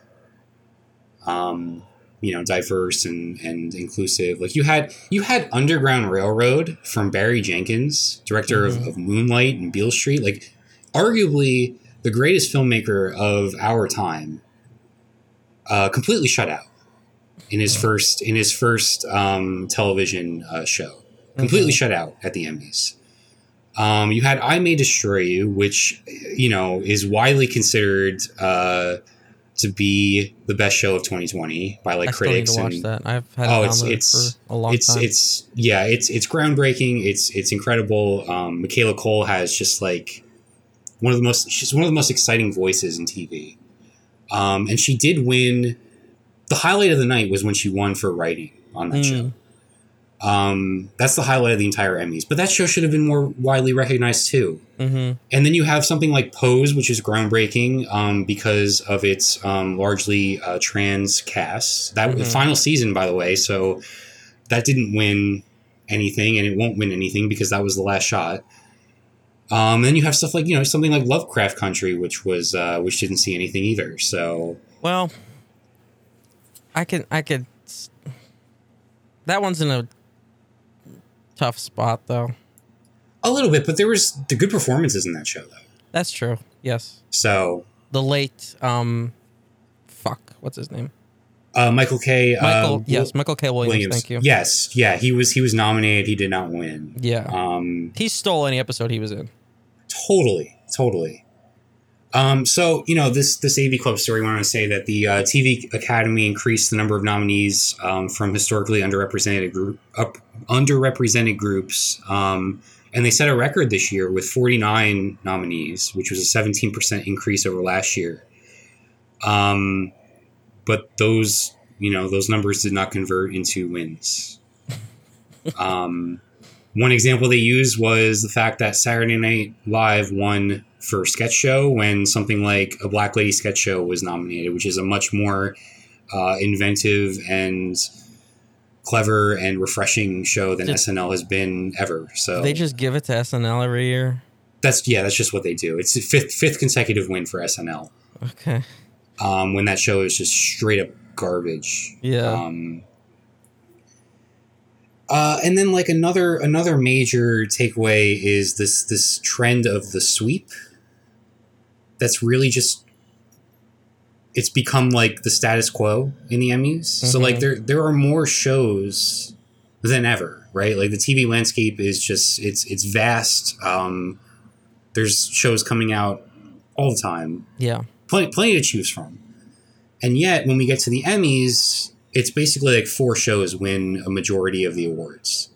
um, you know, diverse and and inclusive. Like you had you had Underground Railroad from Barry Jenkins, director Mhm. of, of Moonlight and Beale Street. Like, arguably the greatest filmmaker of our time. Uh, completely shut out in his first in his first um, television uh, show. Completely Mhm. shut out at the Emmys. Um, you had I May Destroy You, which you know is widely considered uh, to be the best show of 2020 by like I still need critics to watch that. I've had Oh, it it's- it's- for a long it's time. it's yeah it's it's groundbreaking it's it's incredible um Michaela Coel has just like one of the most she's one of the most exciting voices in tv um and she did win the highlight of the night was when she won for writing on that Mm. show um that's the highlight of the entire emmys but that show should have been more widely recognized too hmm and then you have something like Pose, which is groundbreaking um, because of its um, largely uh, trans cast. That the Mhm. final season, by the way, so that didn't win anything, and it won't win anything because that was the last shot. Um, then you have stuff like you know something like Lovecraft Country, which was uh, which didn't see anything either. So Well, I can I could. That one's in a tough spot though. a little bit, but there was the good performances in that show though. That's true. Yes, So the late um, fuck, what's his name? uh, Michael K. Michael. uh, yes, Michael K. Williams, Williams. Thank you. Yes, yeah, he was he was nominated. He did not win. Yeah. Um, he stole any episode he was in. Totally, totally. Um, so you know this this AV Club story. wanted to say that the uh, TV Academy increased the number of nominees um, from historically underrepresented group up, underrepresented groups, um, and they set a record this year with 49 nominees, which was a 17 percent increase over last year. Um, but those you know those numbers did not convert into wins. Um, one example they used was the fact that Saturday Night Live won for sketch show when something like a Black Lady sketch show was nominated, which is a much more uh, inventive and clever and refreshing show than Did- SNL has been ever. So They just give it to SNL every year. that's yeah, that's just what they do. It's the fifth fifth consecutive win for SNL. Okay. Um, when that show is just straight up garbage. Yeah. Um, uh, and then like another another major takeaway is this this trend of the sweep. That's really just it's become like the status quo in the Emmys. So like Mhm. there there are more shows than ever, right? Like the TV landscape is just it's it's vast. Um, there's shows coming out all the time yeah. plenty, plenty to choose from. And yet, when we get to the Emmys, it's basically like four shows win a majority of the awards.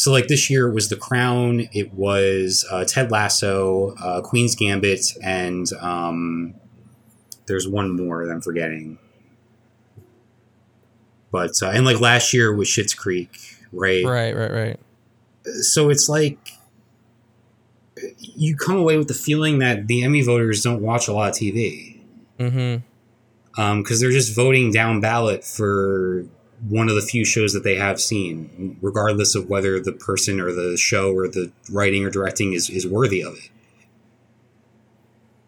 So, like this year, it was The Crown, it was uh, Ted Lasso, uh, Queen's Gambit, and um, there's one more that I'm forgetting. But uh, and like last year was Schitt's Creek, right? Right. Right. Right. so it's like you come away with the feeling that the Emmy voters don't watch a lot of TV Mm-hmm. because they're just voting down ballot for one of the few shows that they have seen, regardless of whether the person or the show or the writing or directing is, is worthy of it.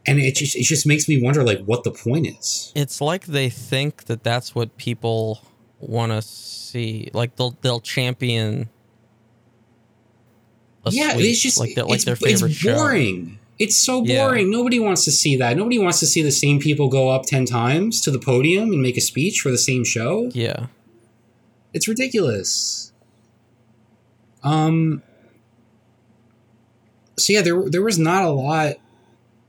and it just it just makes me wonder like what the point is. It's like they think that that's what people want to see. Like they'll they'll champion. a yeah, sweep, it's just like their, like it's, their favorite it's show. boring. It's so Yeah. boring. Nobody wants to see that. Nobody wants to see the same people go up ten times to the podium and make a speech for the same show. Yeah, It's ridiculous. Um. So yeah, there there was not a lot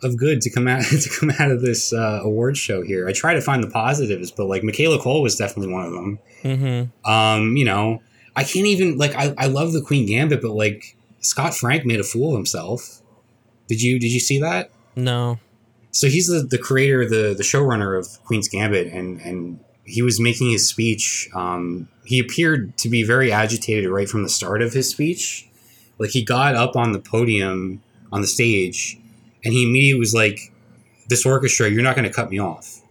of good to come out to come out of this uh, awards show here. I try to find the positives, but like Michaela Coel was definitely one of them. mm-hmm. Um, you know, I can't even like I, I love the Queen Gambit, but like Scott Frank made a fool of himself. Did you did you see that? No. So he's the, the creator, the the showrunner of Queen's Gambit, and and he was making his speech. Um, he appeared to be very agitated right from the start of his speech. Like he got up on the podium on the stage, and he immediately was like, "This orchestra, you're not going to cut me off.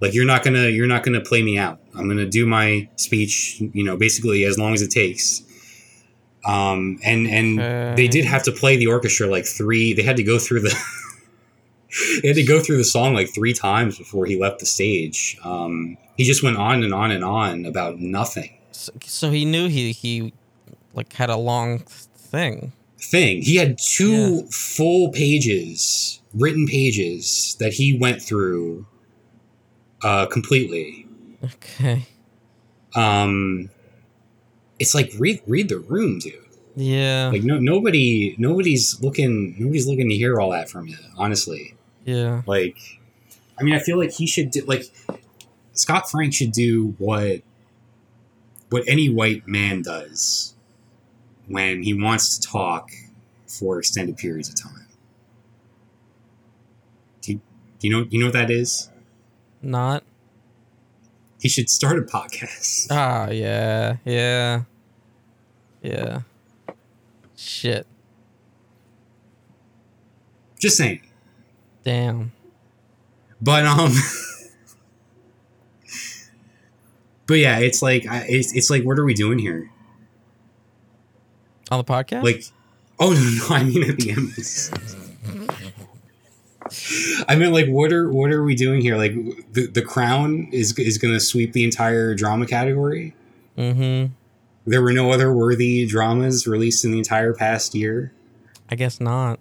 Like you're not gonna you're not gonna play me out. I'm gonna do my speech. You know, basically as long as it takes." Um, and and they did have to play the orchestra like three. They had to go through the. they had to go through the song like three times before he left the stage. Um, he just went on and on and on about nothing. So, so he knew he he like had a long thing. Thing he had two Yeah. full pages, written pages that he went through uh, completely. Okay. Um, it's like read read the room, dude. Yeah. Like no nobody nobody's looking nobody's looking to hear all that from you. Honestly. Yeah. Like, I mean, I feel like he should do like Scott Frank should do what what any white man does when he wants to talk for extended periods of time. Do you, do you know you know what that is? Not. He should start a podcast. Ah. Yeah. Yeah. Yeah. Shit. Just saying. Damn. But um. But yeah, it's like I- it's, it's like what are we doing here? On the podcast. Like, oh no, no, I mean at the Emmys. I mean, like, what are what are we doing here? Like, the the Crown is is going to sweep the entire drama category. Mm-hmm. There were no other worthy dramas released in the entire past year. I guess not.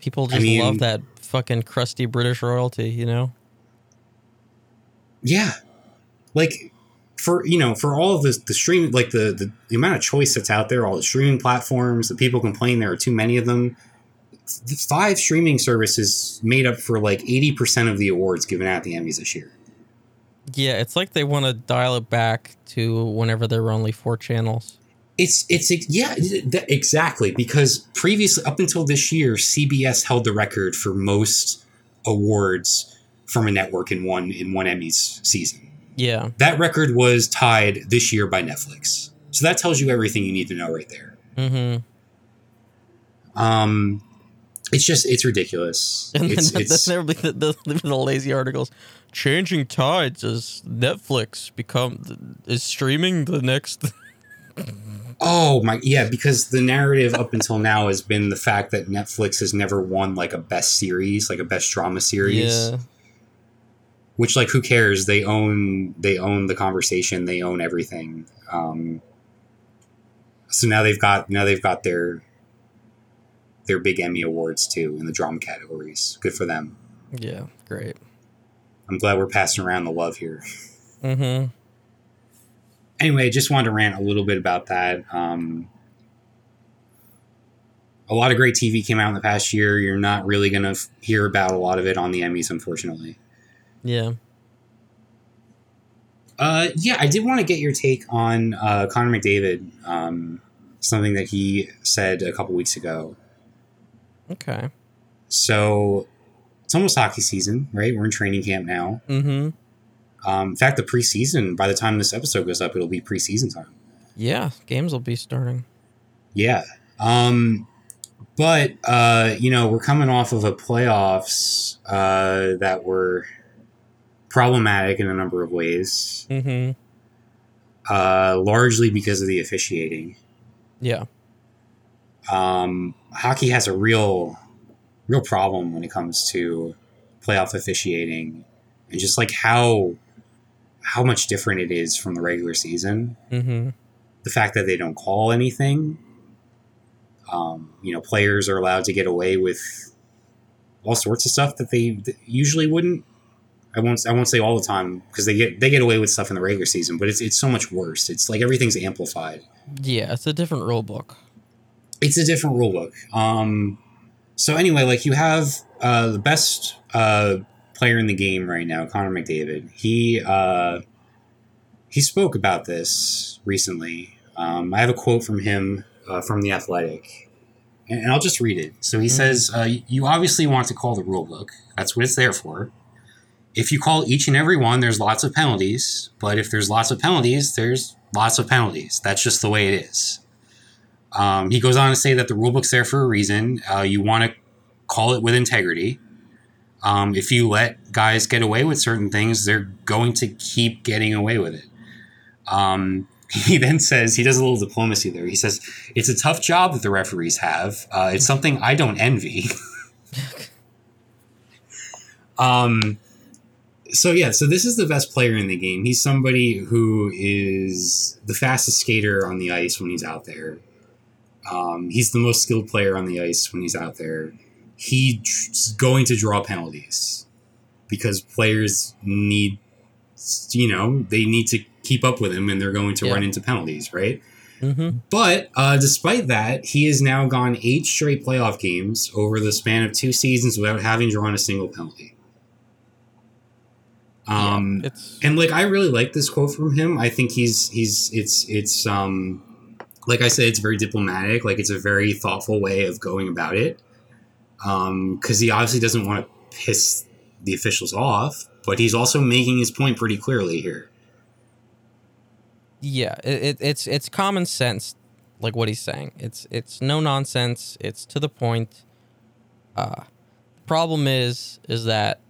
People I just mean- love that fucking crusty British royalty, you know? Yeah, like for you know for all of this the stream like the, the the amount of choice that's out there, all the streaming platforms, the people complain there are too many of them. The five streaming services made up for like eighty percent of the awards given out at the Emmys this year. Yeah, it's like they want to dial it back to whenever there were only four channels. It's it's yeah exactly because previously up until this year CBS held the record for most awards from a network in one in one Emmys season. Yeah. That record was tied this year by Netflix. So that tells you everything you need to know right there. Mm-hmm. Um it's just it's ridiculous. And It's, then it's that's never the, the, the lazy articles. Changing tides as Netflix become is streaming the next. oh my yeah because the narrative up until now has been the fact that Netflix has never won like a best series, like a best drama series. yeah. which like who cares they own they own the conversation they own everything um so now they've got now they've got their their big emmy awards too in the drama categories good for them Yeah. Great. i'm glad we're passing around the love here Mm-hmm. Anyway I just wanted to rant a little bit about that um a lot of great tv came out in the past year you're not really going to f- hear about a lot of it on the emmys unfortunately Yeah. Uh, yeah, I did want to get your take on uh, Connor McDavid. Um, something that he said a couple weeks ago. Okay. So it's almost hockey season, right? We're in training camp now. Mm-hmm. Um, in fact, the preseason. By the time this episode goes up, it'll be preseason time. Yeah. Games will be starting. Yeah. Um, but uh, you know, we're coming off of a playoffs uh, that were problematic in a number of ways, Mm-hmm. uh, largely because of the officiating. Yeah. um, hockey has a real, real problem when it comes to playoff officiating and just like how how much different it is from the regular season. Mm-hmm. The fact that they don't call anything, um, you know, players are allowed to get away with all sorts of stuff that they usually wouldn't. I won't. I won't say all the time because they get they get away with stuff in the regular season, but it's it's so much worse. It's like everything's amplified. Yeah, it's a different rule book. It's a different rule book. Um, so anyway, like you have uh, the best uh, player in the game right now, Connor McDavid. He uh, he spoke about this recently. Um, I have a quote from him uh, from the Athletic, and, and I'll just read it. So he Mhm. says, uh, "You obviously want to call the rule book. That's what it's there for. If you call each and every one, there's lots of penalties. But if there's lots of penalties, there's lots of penalties. That's just the way it is." Um, he goes on to say that the rule book's there for a reason. Uh, you want to call it with integrity. Um, if you let guys get away with certain things, they're going to keep getting away with it. Um, he then says he does a little diplomacy there. He says it's a tough job that the referees have. Uh, it's something I don't envy. um, so yeah, so this is the best player in the game. He's somebody who is the fastest skater on the ice when he's out there. Um, he's the most skilled player on the ice when he's out there. He's going to draw penalties because players need, you know, they need to keep up with him and they're going to Yeah. run into penalties, right? Mm-hmm. But uh, despite that, he has now gone eight straight playoff games over the span of two seasons without having drawn a single penalty. Um, and like I really like this quote from him. I think he's he's it's it's um like I said, it's very diplomatic. Like it's a very thoughtful way of going about it. Um, because he obviously doesn't want to piss the officials off, but he's also making his point pretty clearly here. yeah, it, it, it's it's common sense, like what he's saying. It's it's no nonsense. It's to the point. Uh, the problem is is that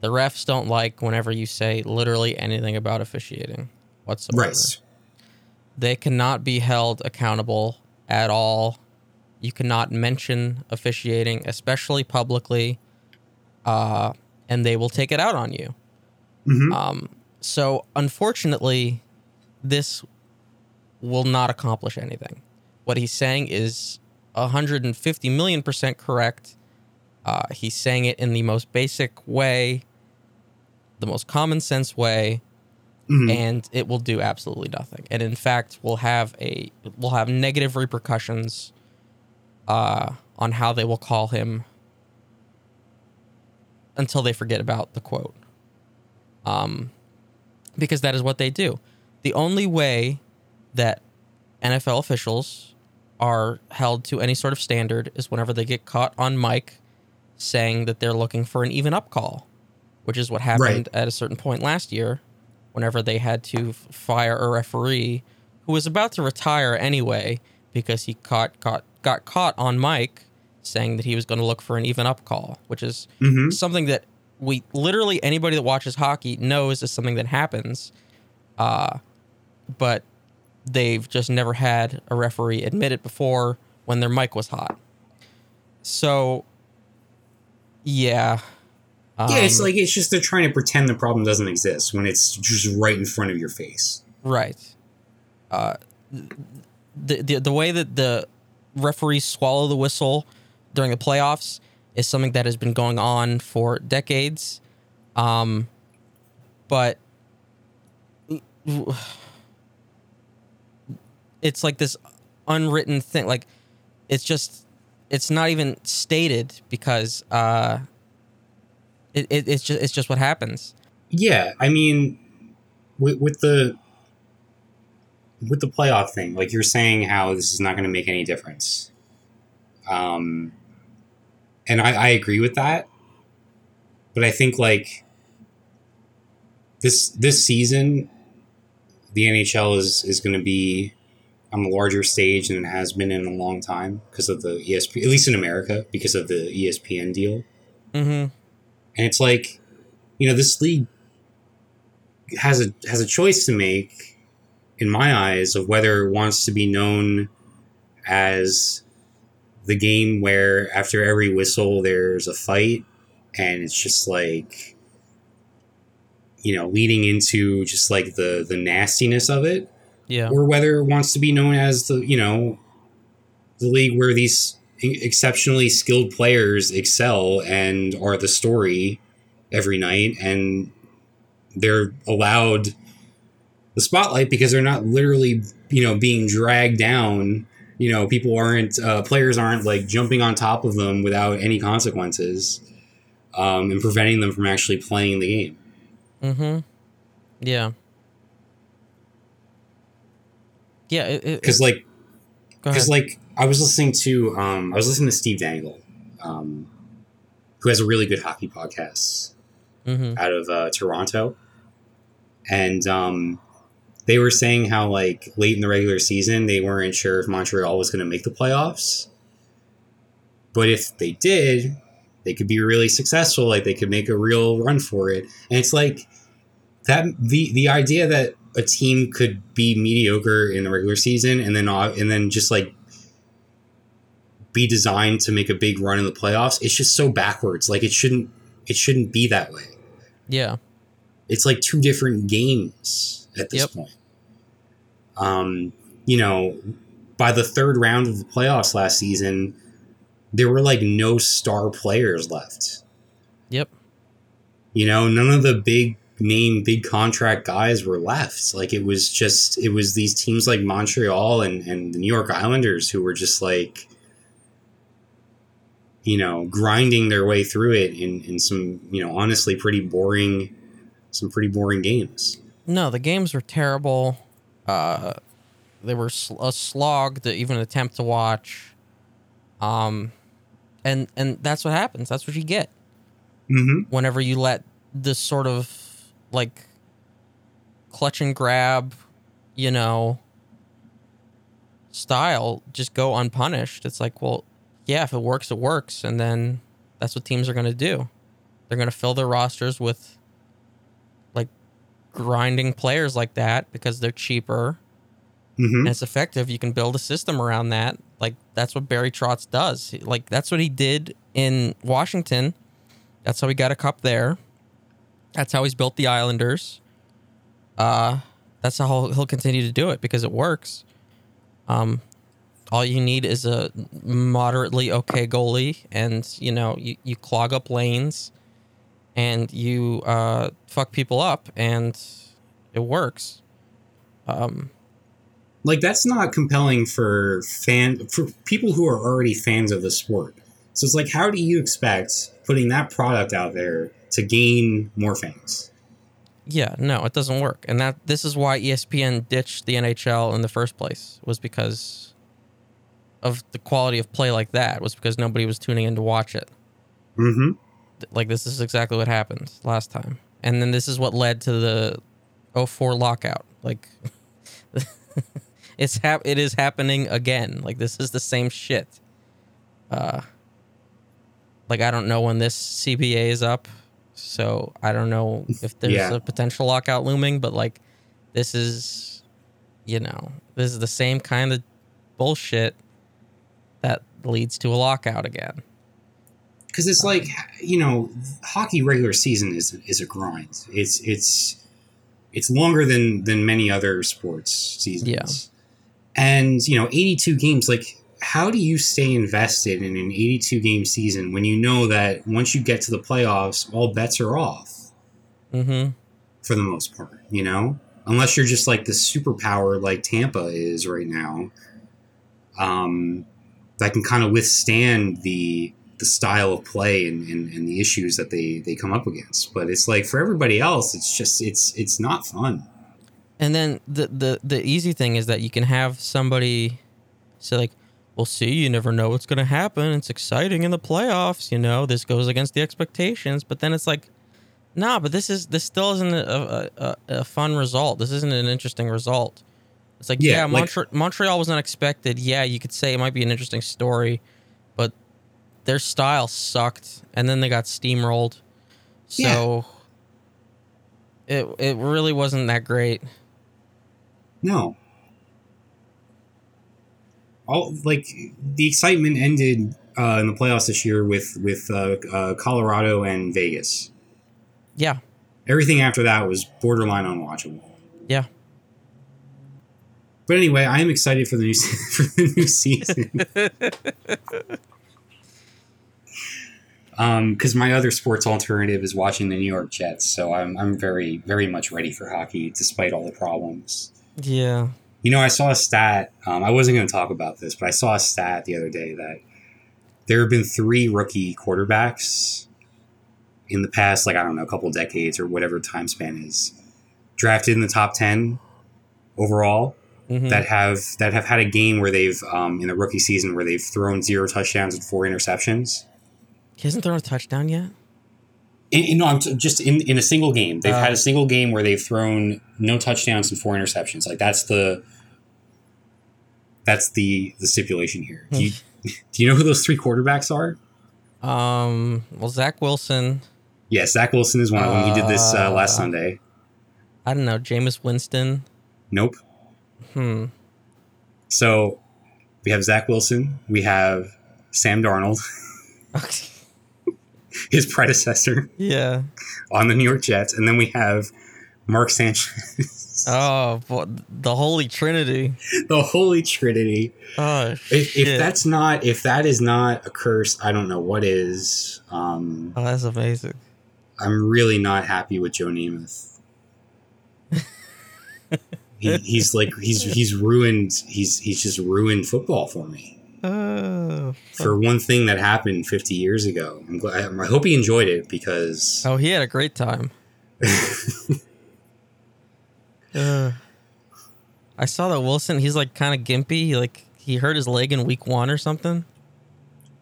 the refs don't like whenever you say literally anything about officiating whatsoever. Right. They cannot be held accountable at all. You cannot mention officiating, especially publicly, uh, and they will take it out on you. hmm Um, so unfortunately, this will not accomplish anything. What he's saying is 150 million percent correct. Uh, he's saying it in the most basic way, the most common sense way, hmm and it will do absolutely nothing. And in fact, will have a will have negative repercussions uh, on how they will call him until they forget about the quote. Um, because that is what they do. The only way that NFL officials are held to any sort of standard is whenever they get caught on mic saying that they're looking for an even up call, which is what happened at a certain point last year whenever they had to fire a referee who was about to retire anyway because he caught, caught got caught on mic saying that he was going to look for an even up call, which is hmm something that we literally anybody that watches hockey knows is something that happens. Uh, but they've just never had a referee admit it before when their mic was hot. So, yeah. yeah, it's Um, like it's just they're trying to pretend the problem doesn't exist when it's just right in front of your face. Right. Uh, the, the the way that the referees swallow the whistle during the playoffs is something that has been going on for decades. Um, but it's like this unwritten thing. Like it's just it's not even stated because uh, it, it it's just it's just what happens. Yeah, I mean, with, with the with the playoff thing, like you're saying, how this is not going to make any difference. Um, and I, I agree with that, but I think like this this season, the NHL is is going to be on a larger stage than it has been in a long time because of the ESP, at least in America, because of the ESPN deal. Mm-hmm. And it's like, you know, this league has a has a choice to make, in my eyes, of whether it wants to be known as the game where after every whistle there's a fight and it's just like you know leading into just like the the nastiness of it Yeah. or whether it wants to be known as the you know the league where these exceptionally skilled players excel and are the story every night and they're allowed the spotlight because they're not literally you know being dragged down you know people aren't uh, players aren't like jumping on top of them without any consequences um, and preventing them from actually playing the game Mm-hmm. Yeah. Yeah. Because like because like I was listening to um I was listening to Steve Dangle, um, who has a really good hockey podcast mm-hmm. out of uh, Toronto, and um, they were saying how like late in the regular season they weren't sure if Montreal was going to make the playoffs, but if they did, they could be really successful. Like they could make a real run for it, and it's like that the the idea that a team could be mediocre in the regular season and then uh, and then just like be designed to make a big run in the playoffs it's just so backwards like it shouldn't it shouldn't be that way Yeah. it's like two different games at this Yep. point um you know by the third round of the playoffs last season there were like no star players left Yep. you know none of the big name big contract guys were left like it was just it was these teams like montreal and and the new york islanders who were just like you know grinding their way through it in in some you know honestly pretty boring some pretty boring games No, the games were terrible. Uh, they were sl- a slog to even attempt to watch. Um, and and that's what happens. That's what you get mm-hmm whenever you let this sort of like clutch and grab, you know, style just go unpunished. It's like, well, yeah, if it works, it works, and then that's what teams are going to do. They're going to fill their rosters with grinding players like that because they're cheaper mm-hmm and it's effective. You can build a system around that. Like that's what Barry Trotz does. Like that's what he did in Washington. That's how he got a cup there. That's how he's built the Islanders. Uh, that's how he'll, he'll continue to do it because it works. Um, all you need is a moderately okay goalie, and you know you, you clog up lanes, and you uh, fuck people up, and it works. Um, like that's not compelling for fan for people who are already fans of the sport so it's like how do you expect putting that product out there to gain more fans Yeah, no, it doesn't work. And that this is why ESPN ditched the NHL in the first place was because of the quality of play like that was because nobody was tuning in to watch it. mm-hmm Like this is exactly what happened last time. And then this is what led to the 04 lockout. Like it's hap- it is happening again. Like this is the same shit. Uh like I don't know when this CBA is up. So I don't know if there's Yeah. a potential lockout looming, but like this is you know, this is the same kind of bullshit that leads to a lockout again. Because it's like you know hockey regular season is is a grind it's it's it's longer than than many other sports seasons Yeah. and you know 82 games like how do you stay invested in an 82 game season when you know that once you get to the playoffs all bets are off Mm-hmm. for the most part, you know? Unless you're just like the superpower like Tampa is right now, um, that can kind of withstand the the style of play and, and, and the issues that they, they come up against. But it's like for everybody else, it's just it's it's not fun. And then the, the the easy thing is that you can have somebody say like, "We'll see, you never know what's going to happen. It's exciting in the playoffs. You know, this goes against the expectations." But then it's like, nah, but this is this still isn't a, a, a, fun result. This isn't an interesting result. It's like, Yeah, yeah, like- Montreal was unexpected. Yeah, you could say it might be an interesting story, their style sucked, and then they got steamrolled. So it it really wasn't that great. No. all like the excitement ended uh, in the playoffs this year with with uh, uh, Colorado and Vegas. Yeah. Everything after that was borderline unwatchable. Yeah. But anyway, I am excited for the new for the new season. Um, because my other sports alternative is watching the New York Jets, so I'm I'm very very much ready for hockey despite all the problems. Yeah. You know, I saw a stat. Um, I wasn't going to talk about this, but I saw a stat the other day that there have been three rookie quarterbacks in the past, like I don't know, a couple decades or whatever time span is, drafted in the top ten overall Mhm. that have that have had a game where they've um, in the rookie season where they've thrown zero touchdowns and four interceptions. He hasn't thrown a touchdown yet. In, in- no, I'm t- just in, in a single game. They've Oh. had a single game where they've thrown no touchdowns and four interceptions. Like that's the that's the the stipulation here. Do you, do you know who those three quarterbacks are? Um. Well, Zach Wilson. Yes, Zach Wilson is one of them. He did this uh, last Uh, Sunday. I don't know. Jameis Winston. Nope. Hmm. So we have Zach Wilson. We have Sam Darnold, his predecessor yeah. on the New York Jets, and then we have Mark Sanchez, Oh, the Holy Trinity. the Holy Trinity. Oh, If, if that's not if that is not a curse, I don't know what is. Um, oh, that's amazing. I'm really not happy with Joe Namath. he, he's like he's he's ruined he's he's just ruined football for me Oh, for one thing that happened 50 years ago. I'm glad, I hope he enjoyed it because oh, he had a great time. Uh, I saw that Wilson. He's like kind of gimpy. He, like he hurt his leg in week one or something.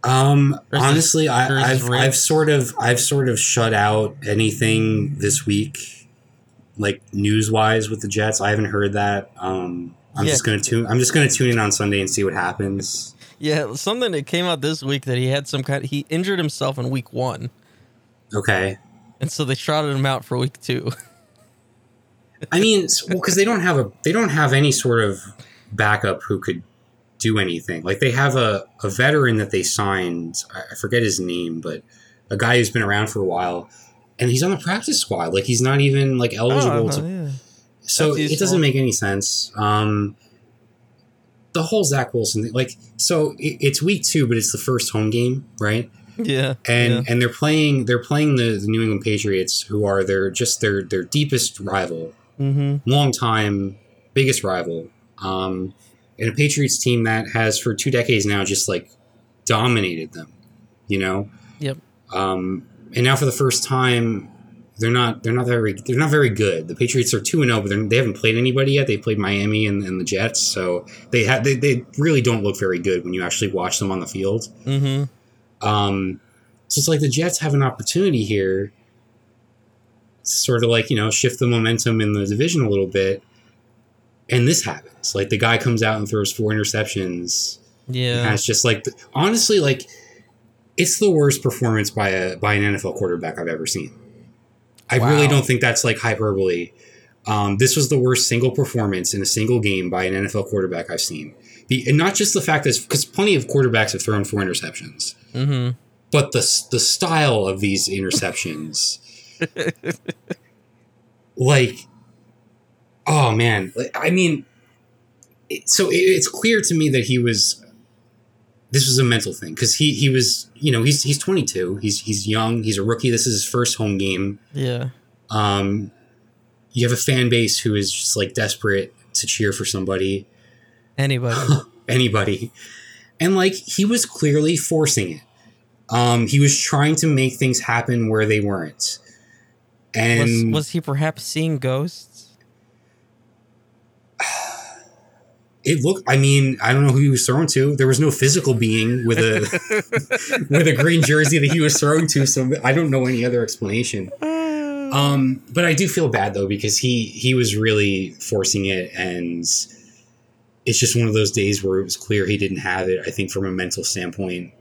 Um, Or honestly, this- or is I, I've? I've sort of I've sort of shut out anything this week, like news wise with the Jets. I haven't heard that. Um, I'm Yeah. just gonna tune. I'm just gonna tune in on Sunday and see what happens. Yeah, something that came out this week that he had some kind. He injured himself in week one, Okay. and so they trotted him out for week two. I mean, it's- well, because they don't have a they don't have any sort of backup who could do anything. Like they have a, a veteran that they signed. I I forget his name, but a guy who's been around for a while, and he's on the practice squad. Like he's not even like eligible to Oh, yeah. So That's it useful. doesn't make any sense. Um, the whole Zach Wilson thing, like, so it, it's week two, but it's the first home game, right? Yeah, And yeah. and they're playing they're playing the, the New England Patriots, who are their just their their deepest rival, Mm-hmm. long time biggest rival, um, and a Patriots team that has for two decades now just like dominated them, you know. Yep. Um, and now for the first time, they're not they're not very they're not very good. The Patriots are two and zero, but they're- haven't played anybody yet. They played Miami and, and the Jets, so they had they, they really don't look very good when you actually watch them on the field. Mm-hmm. Um, so it's like the Jets have an opportunity here, sort of like you know shift the momentum in the division a little bit, and this happens. Like the guy comes out and throws four interceptions. Yeah. And it's just like honestly, like it's the worst performance by a by an NFL quarterback I've ever seen. I really don't think that's like hyperbole. Um, this was the worst single performance in a single game by an NFL quarterback I've seen. Be, and not just the fact that because plenty of quarterbacks have thrown four interceptions, Mm-hmm. but the the style of these interceptions, like, oh man, I mean, it, so it, it's clear to me that he was. This was a mental thing because he he was you know he's he's 22 he's he's young. He's a rookie. This is his first home game. Yeah. um you have a fan base who is just like desperate to cheer for somebody. Anybody. anybody. And like he was clearly forcing it. Um he was trying to make things happen where they weren't. Was, and was he perhaps seeing ghosts? It looked i mean i don't know who he was thrown to. There was no physical being with a with a green jersey that he was thrown to so i don't know any other explanation. Um but i do feel bad though because he he was really forcing it and it's just one of those days where it was clear he didn't have it i think from a mental standpoint.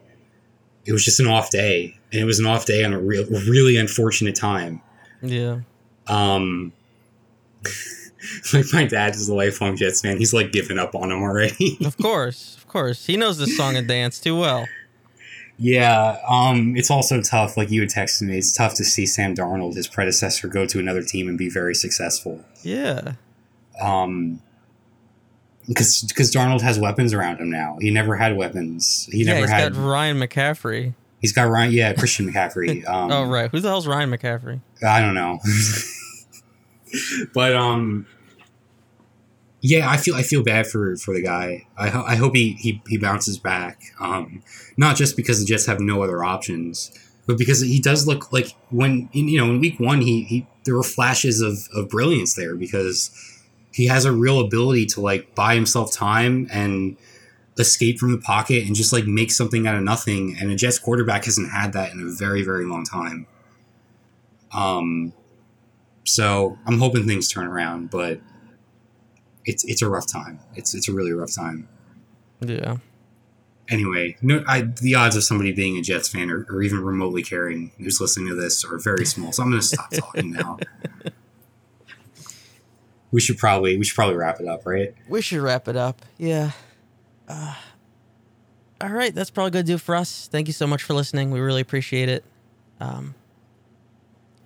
It was just an off day and it was an off day on a real really unfortunate time. Yeah. um like my dad is a lifelong Jets fan. He's like given up on him already. Of course, of course. He knows this song and dance too well. yeah, um, it's also tough. Like you had texted me, it's tough to see Sam Darnold, his predecessor, go to another team and be very successful. Yeah. Um, because because Darnold has weapons around him now. He never had weapons. He yeah, never he's had. got Ryan McCaffrey. he's got Ryan. Yeah, Christian McCaffrey. Um, oh right, who the hell's Ryan McCaffrey? I don't know. but um yeah, I feel I feel bad for for the guy. I, ho- I hope he, he he bounces back. Um not just because the Jets have no other options, but because he does look like when you know in week 1 he, he there were flashes of of brilliance there because he has a real ability to like buy himself time and escape from the pocket and just like make something out of nothing and a Jets quarterback hasn't had that in a very very long time. Um so I'm hoping things turn around, but it's it's a rough time. It's it's a really rough time. Yeah. Anyway, no, I, the odds of somebody being a Jets fan or, or even remotely caring who's listening to this are very small. So I'm going to stop talking now. We should probably we should probably wrap it up, right? We should wrap it up. Yeah. Uh, all right, that's probably going to do for us. Thank you so much for listening. We really appreciate it. Um,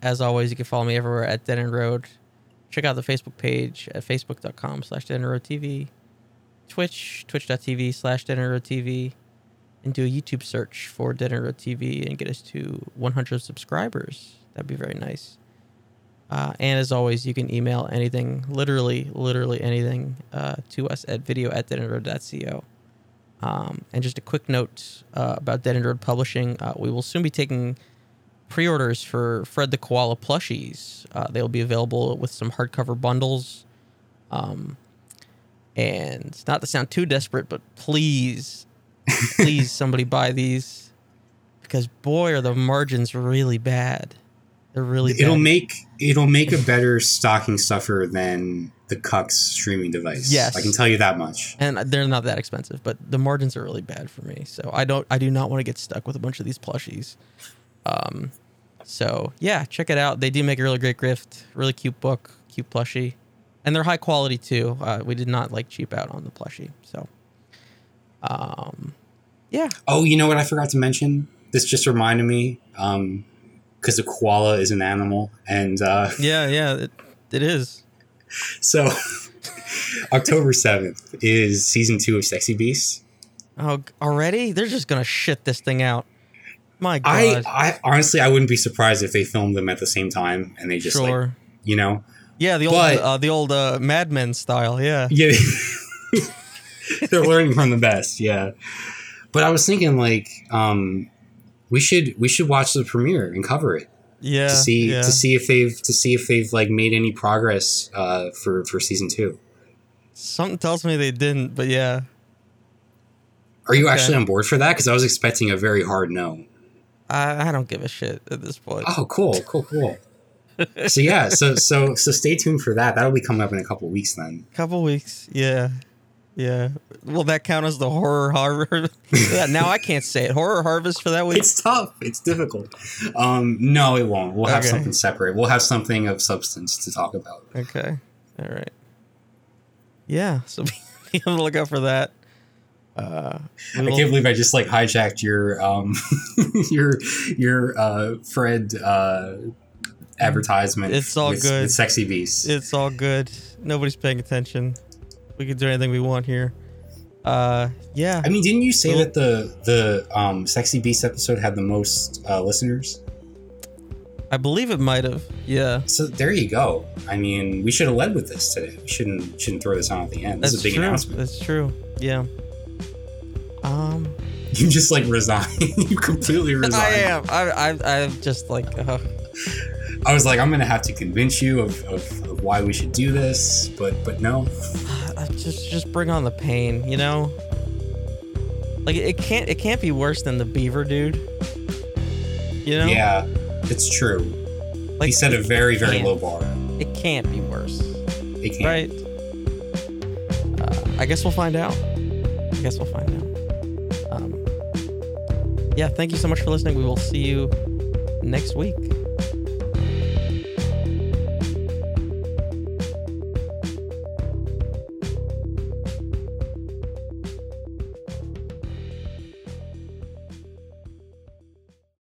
as always, you can follow me everywhere at Dead Road. Check out the Facebook page at facebook.com slash Dead Road TV. Twitch, twitch.tv slash Dead Road TV. And do a YouTube search for Dead Road TV and get us to 100 subscribers. That'd be very nice. Uh, and as always, you can email anything, literally, literally anything, uh, to us at video at deadendroad.co. Um, and just a quick note uh, about Dead End Road Publishing. Uh, we will soon be taking pre-orders for Fred the Koala plushies. Uh, they'll be available with some hardcover bundles. Um, and not to sound too desperate, but please, please, somebody buy these because boy, are the margins really bad. They're really. It'll make it'll make a better stocking stuffer than the Cux streaming device. Yes. I can tell you that much. and they're not that expensive, but the margins are really bad for me. So I don't, I do not want to get stuck with a bunch of these plushies. Um, so yeah, check it out. They do make a really great grift, really cute book, cute plushie, and they're high quality too. Uh, we did not like cheap out on the plushie. So, um, yeah, Oh, you know what I forgot to mention? This just reminded me, um, because a koala is an animal, and uh, yeah, yeah, it, it is. so October seventh is season two of Sexy Beasts. Oh, already? They're just gonna shit this thing out. My I, God. I honestly, I wouldn't be surprised if they filmed them at the same time and they just sure. like, you know, yeah, the old, but- uh, the old uh, Mad Men style. Yeah. yeah, they're learning from the best. Yeah, but I was thinking like, um, we should we should watch the premiere and cover it Yeah. to see yeah. to see if they've to see if they've like made any progress uh, for for season two. Something tells me they didn't, but yeah. Are you Okay. actually on board for that? Because I was expecting a very hard no. I, I don't give a shit at this point. Oh, cool, cool, cool. so yeah, so so so stay tuned for that. That'll be coming up in a couple weeks then. Couple weeks, yeah, yeah. Will that count as the horror harvest? now I can't say it. Horror harvest for that week. It's tough. It's difficult. Um, no, it won't. We'll have Okay. something separate. We'll have something of substance to talk about. Okay, all right. Yeah, so be on the lookout for that. Uh, we I can't believe I just like hijacked your um your your uh Fred uh advertisement. It's all with, good. With sexy beast. it's all good. Nobody's paying attention. We can do anything we want here. Uh, yeah. I mean, didn't you say Cool. that the the um sexy beast episode had the most uh, listeners? I believe it might have. Yeah. So there you go. I mean, we should have led with this today. We shouldn't shouldn't throw this on at the end. This That's is a big true. announcement. That's true. Yeah. Um, You just like resign. you completely resign. I am. I, I, I'm just like, uh, I was like, I'm gonna have to convince you of, of, of why we should do this, but but no. Just, just bring on the pain, you know. Like it can't, it can't be worse than the beaver dude. You know. Yeah, it's true. Like he set a very very low bar. It can't be worse, It can't. right? Uh, I guess we'll find out. I guess we'll find out. Yeah. Thank you so much for listening. We will see you next week.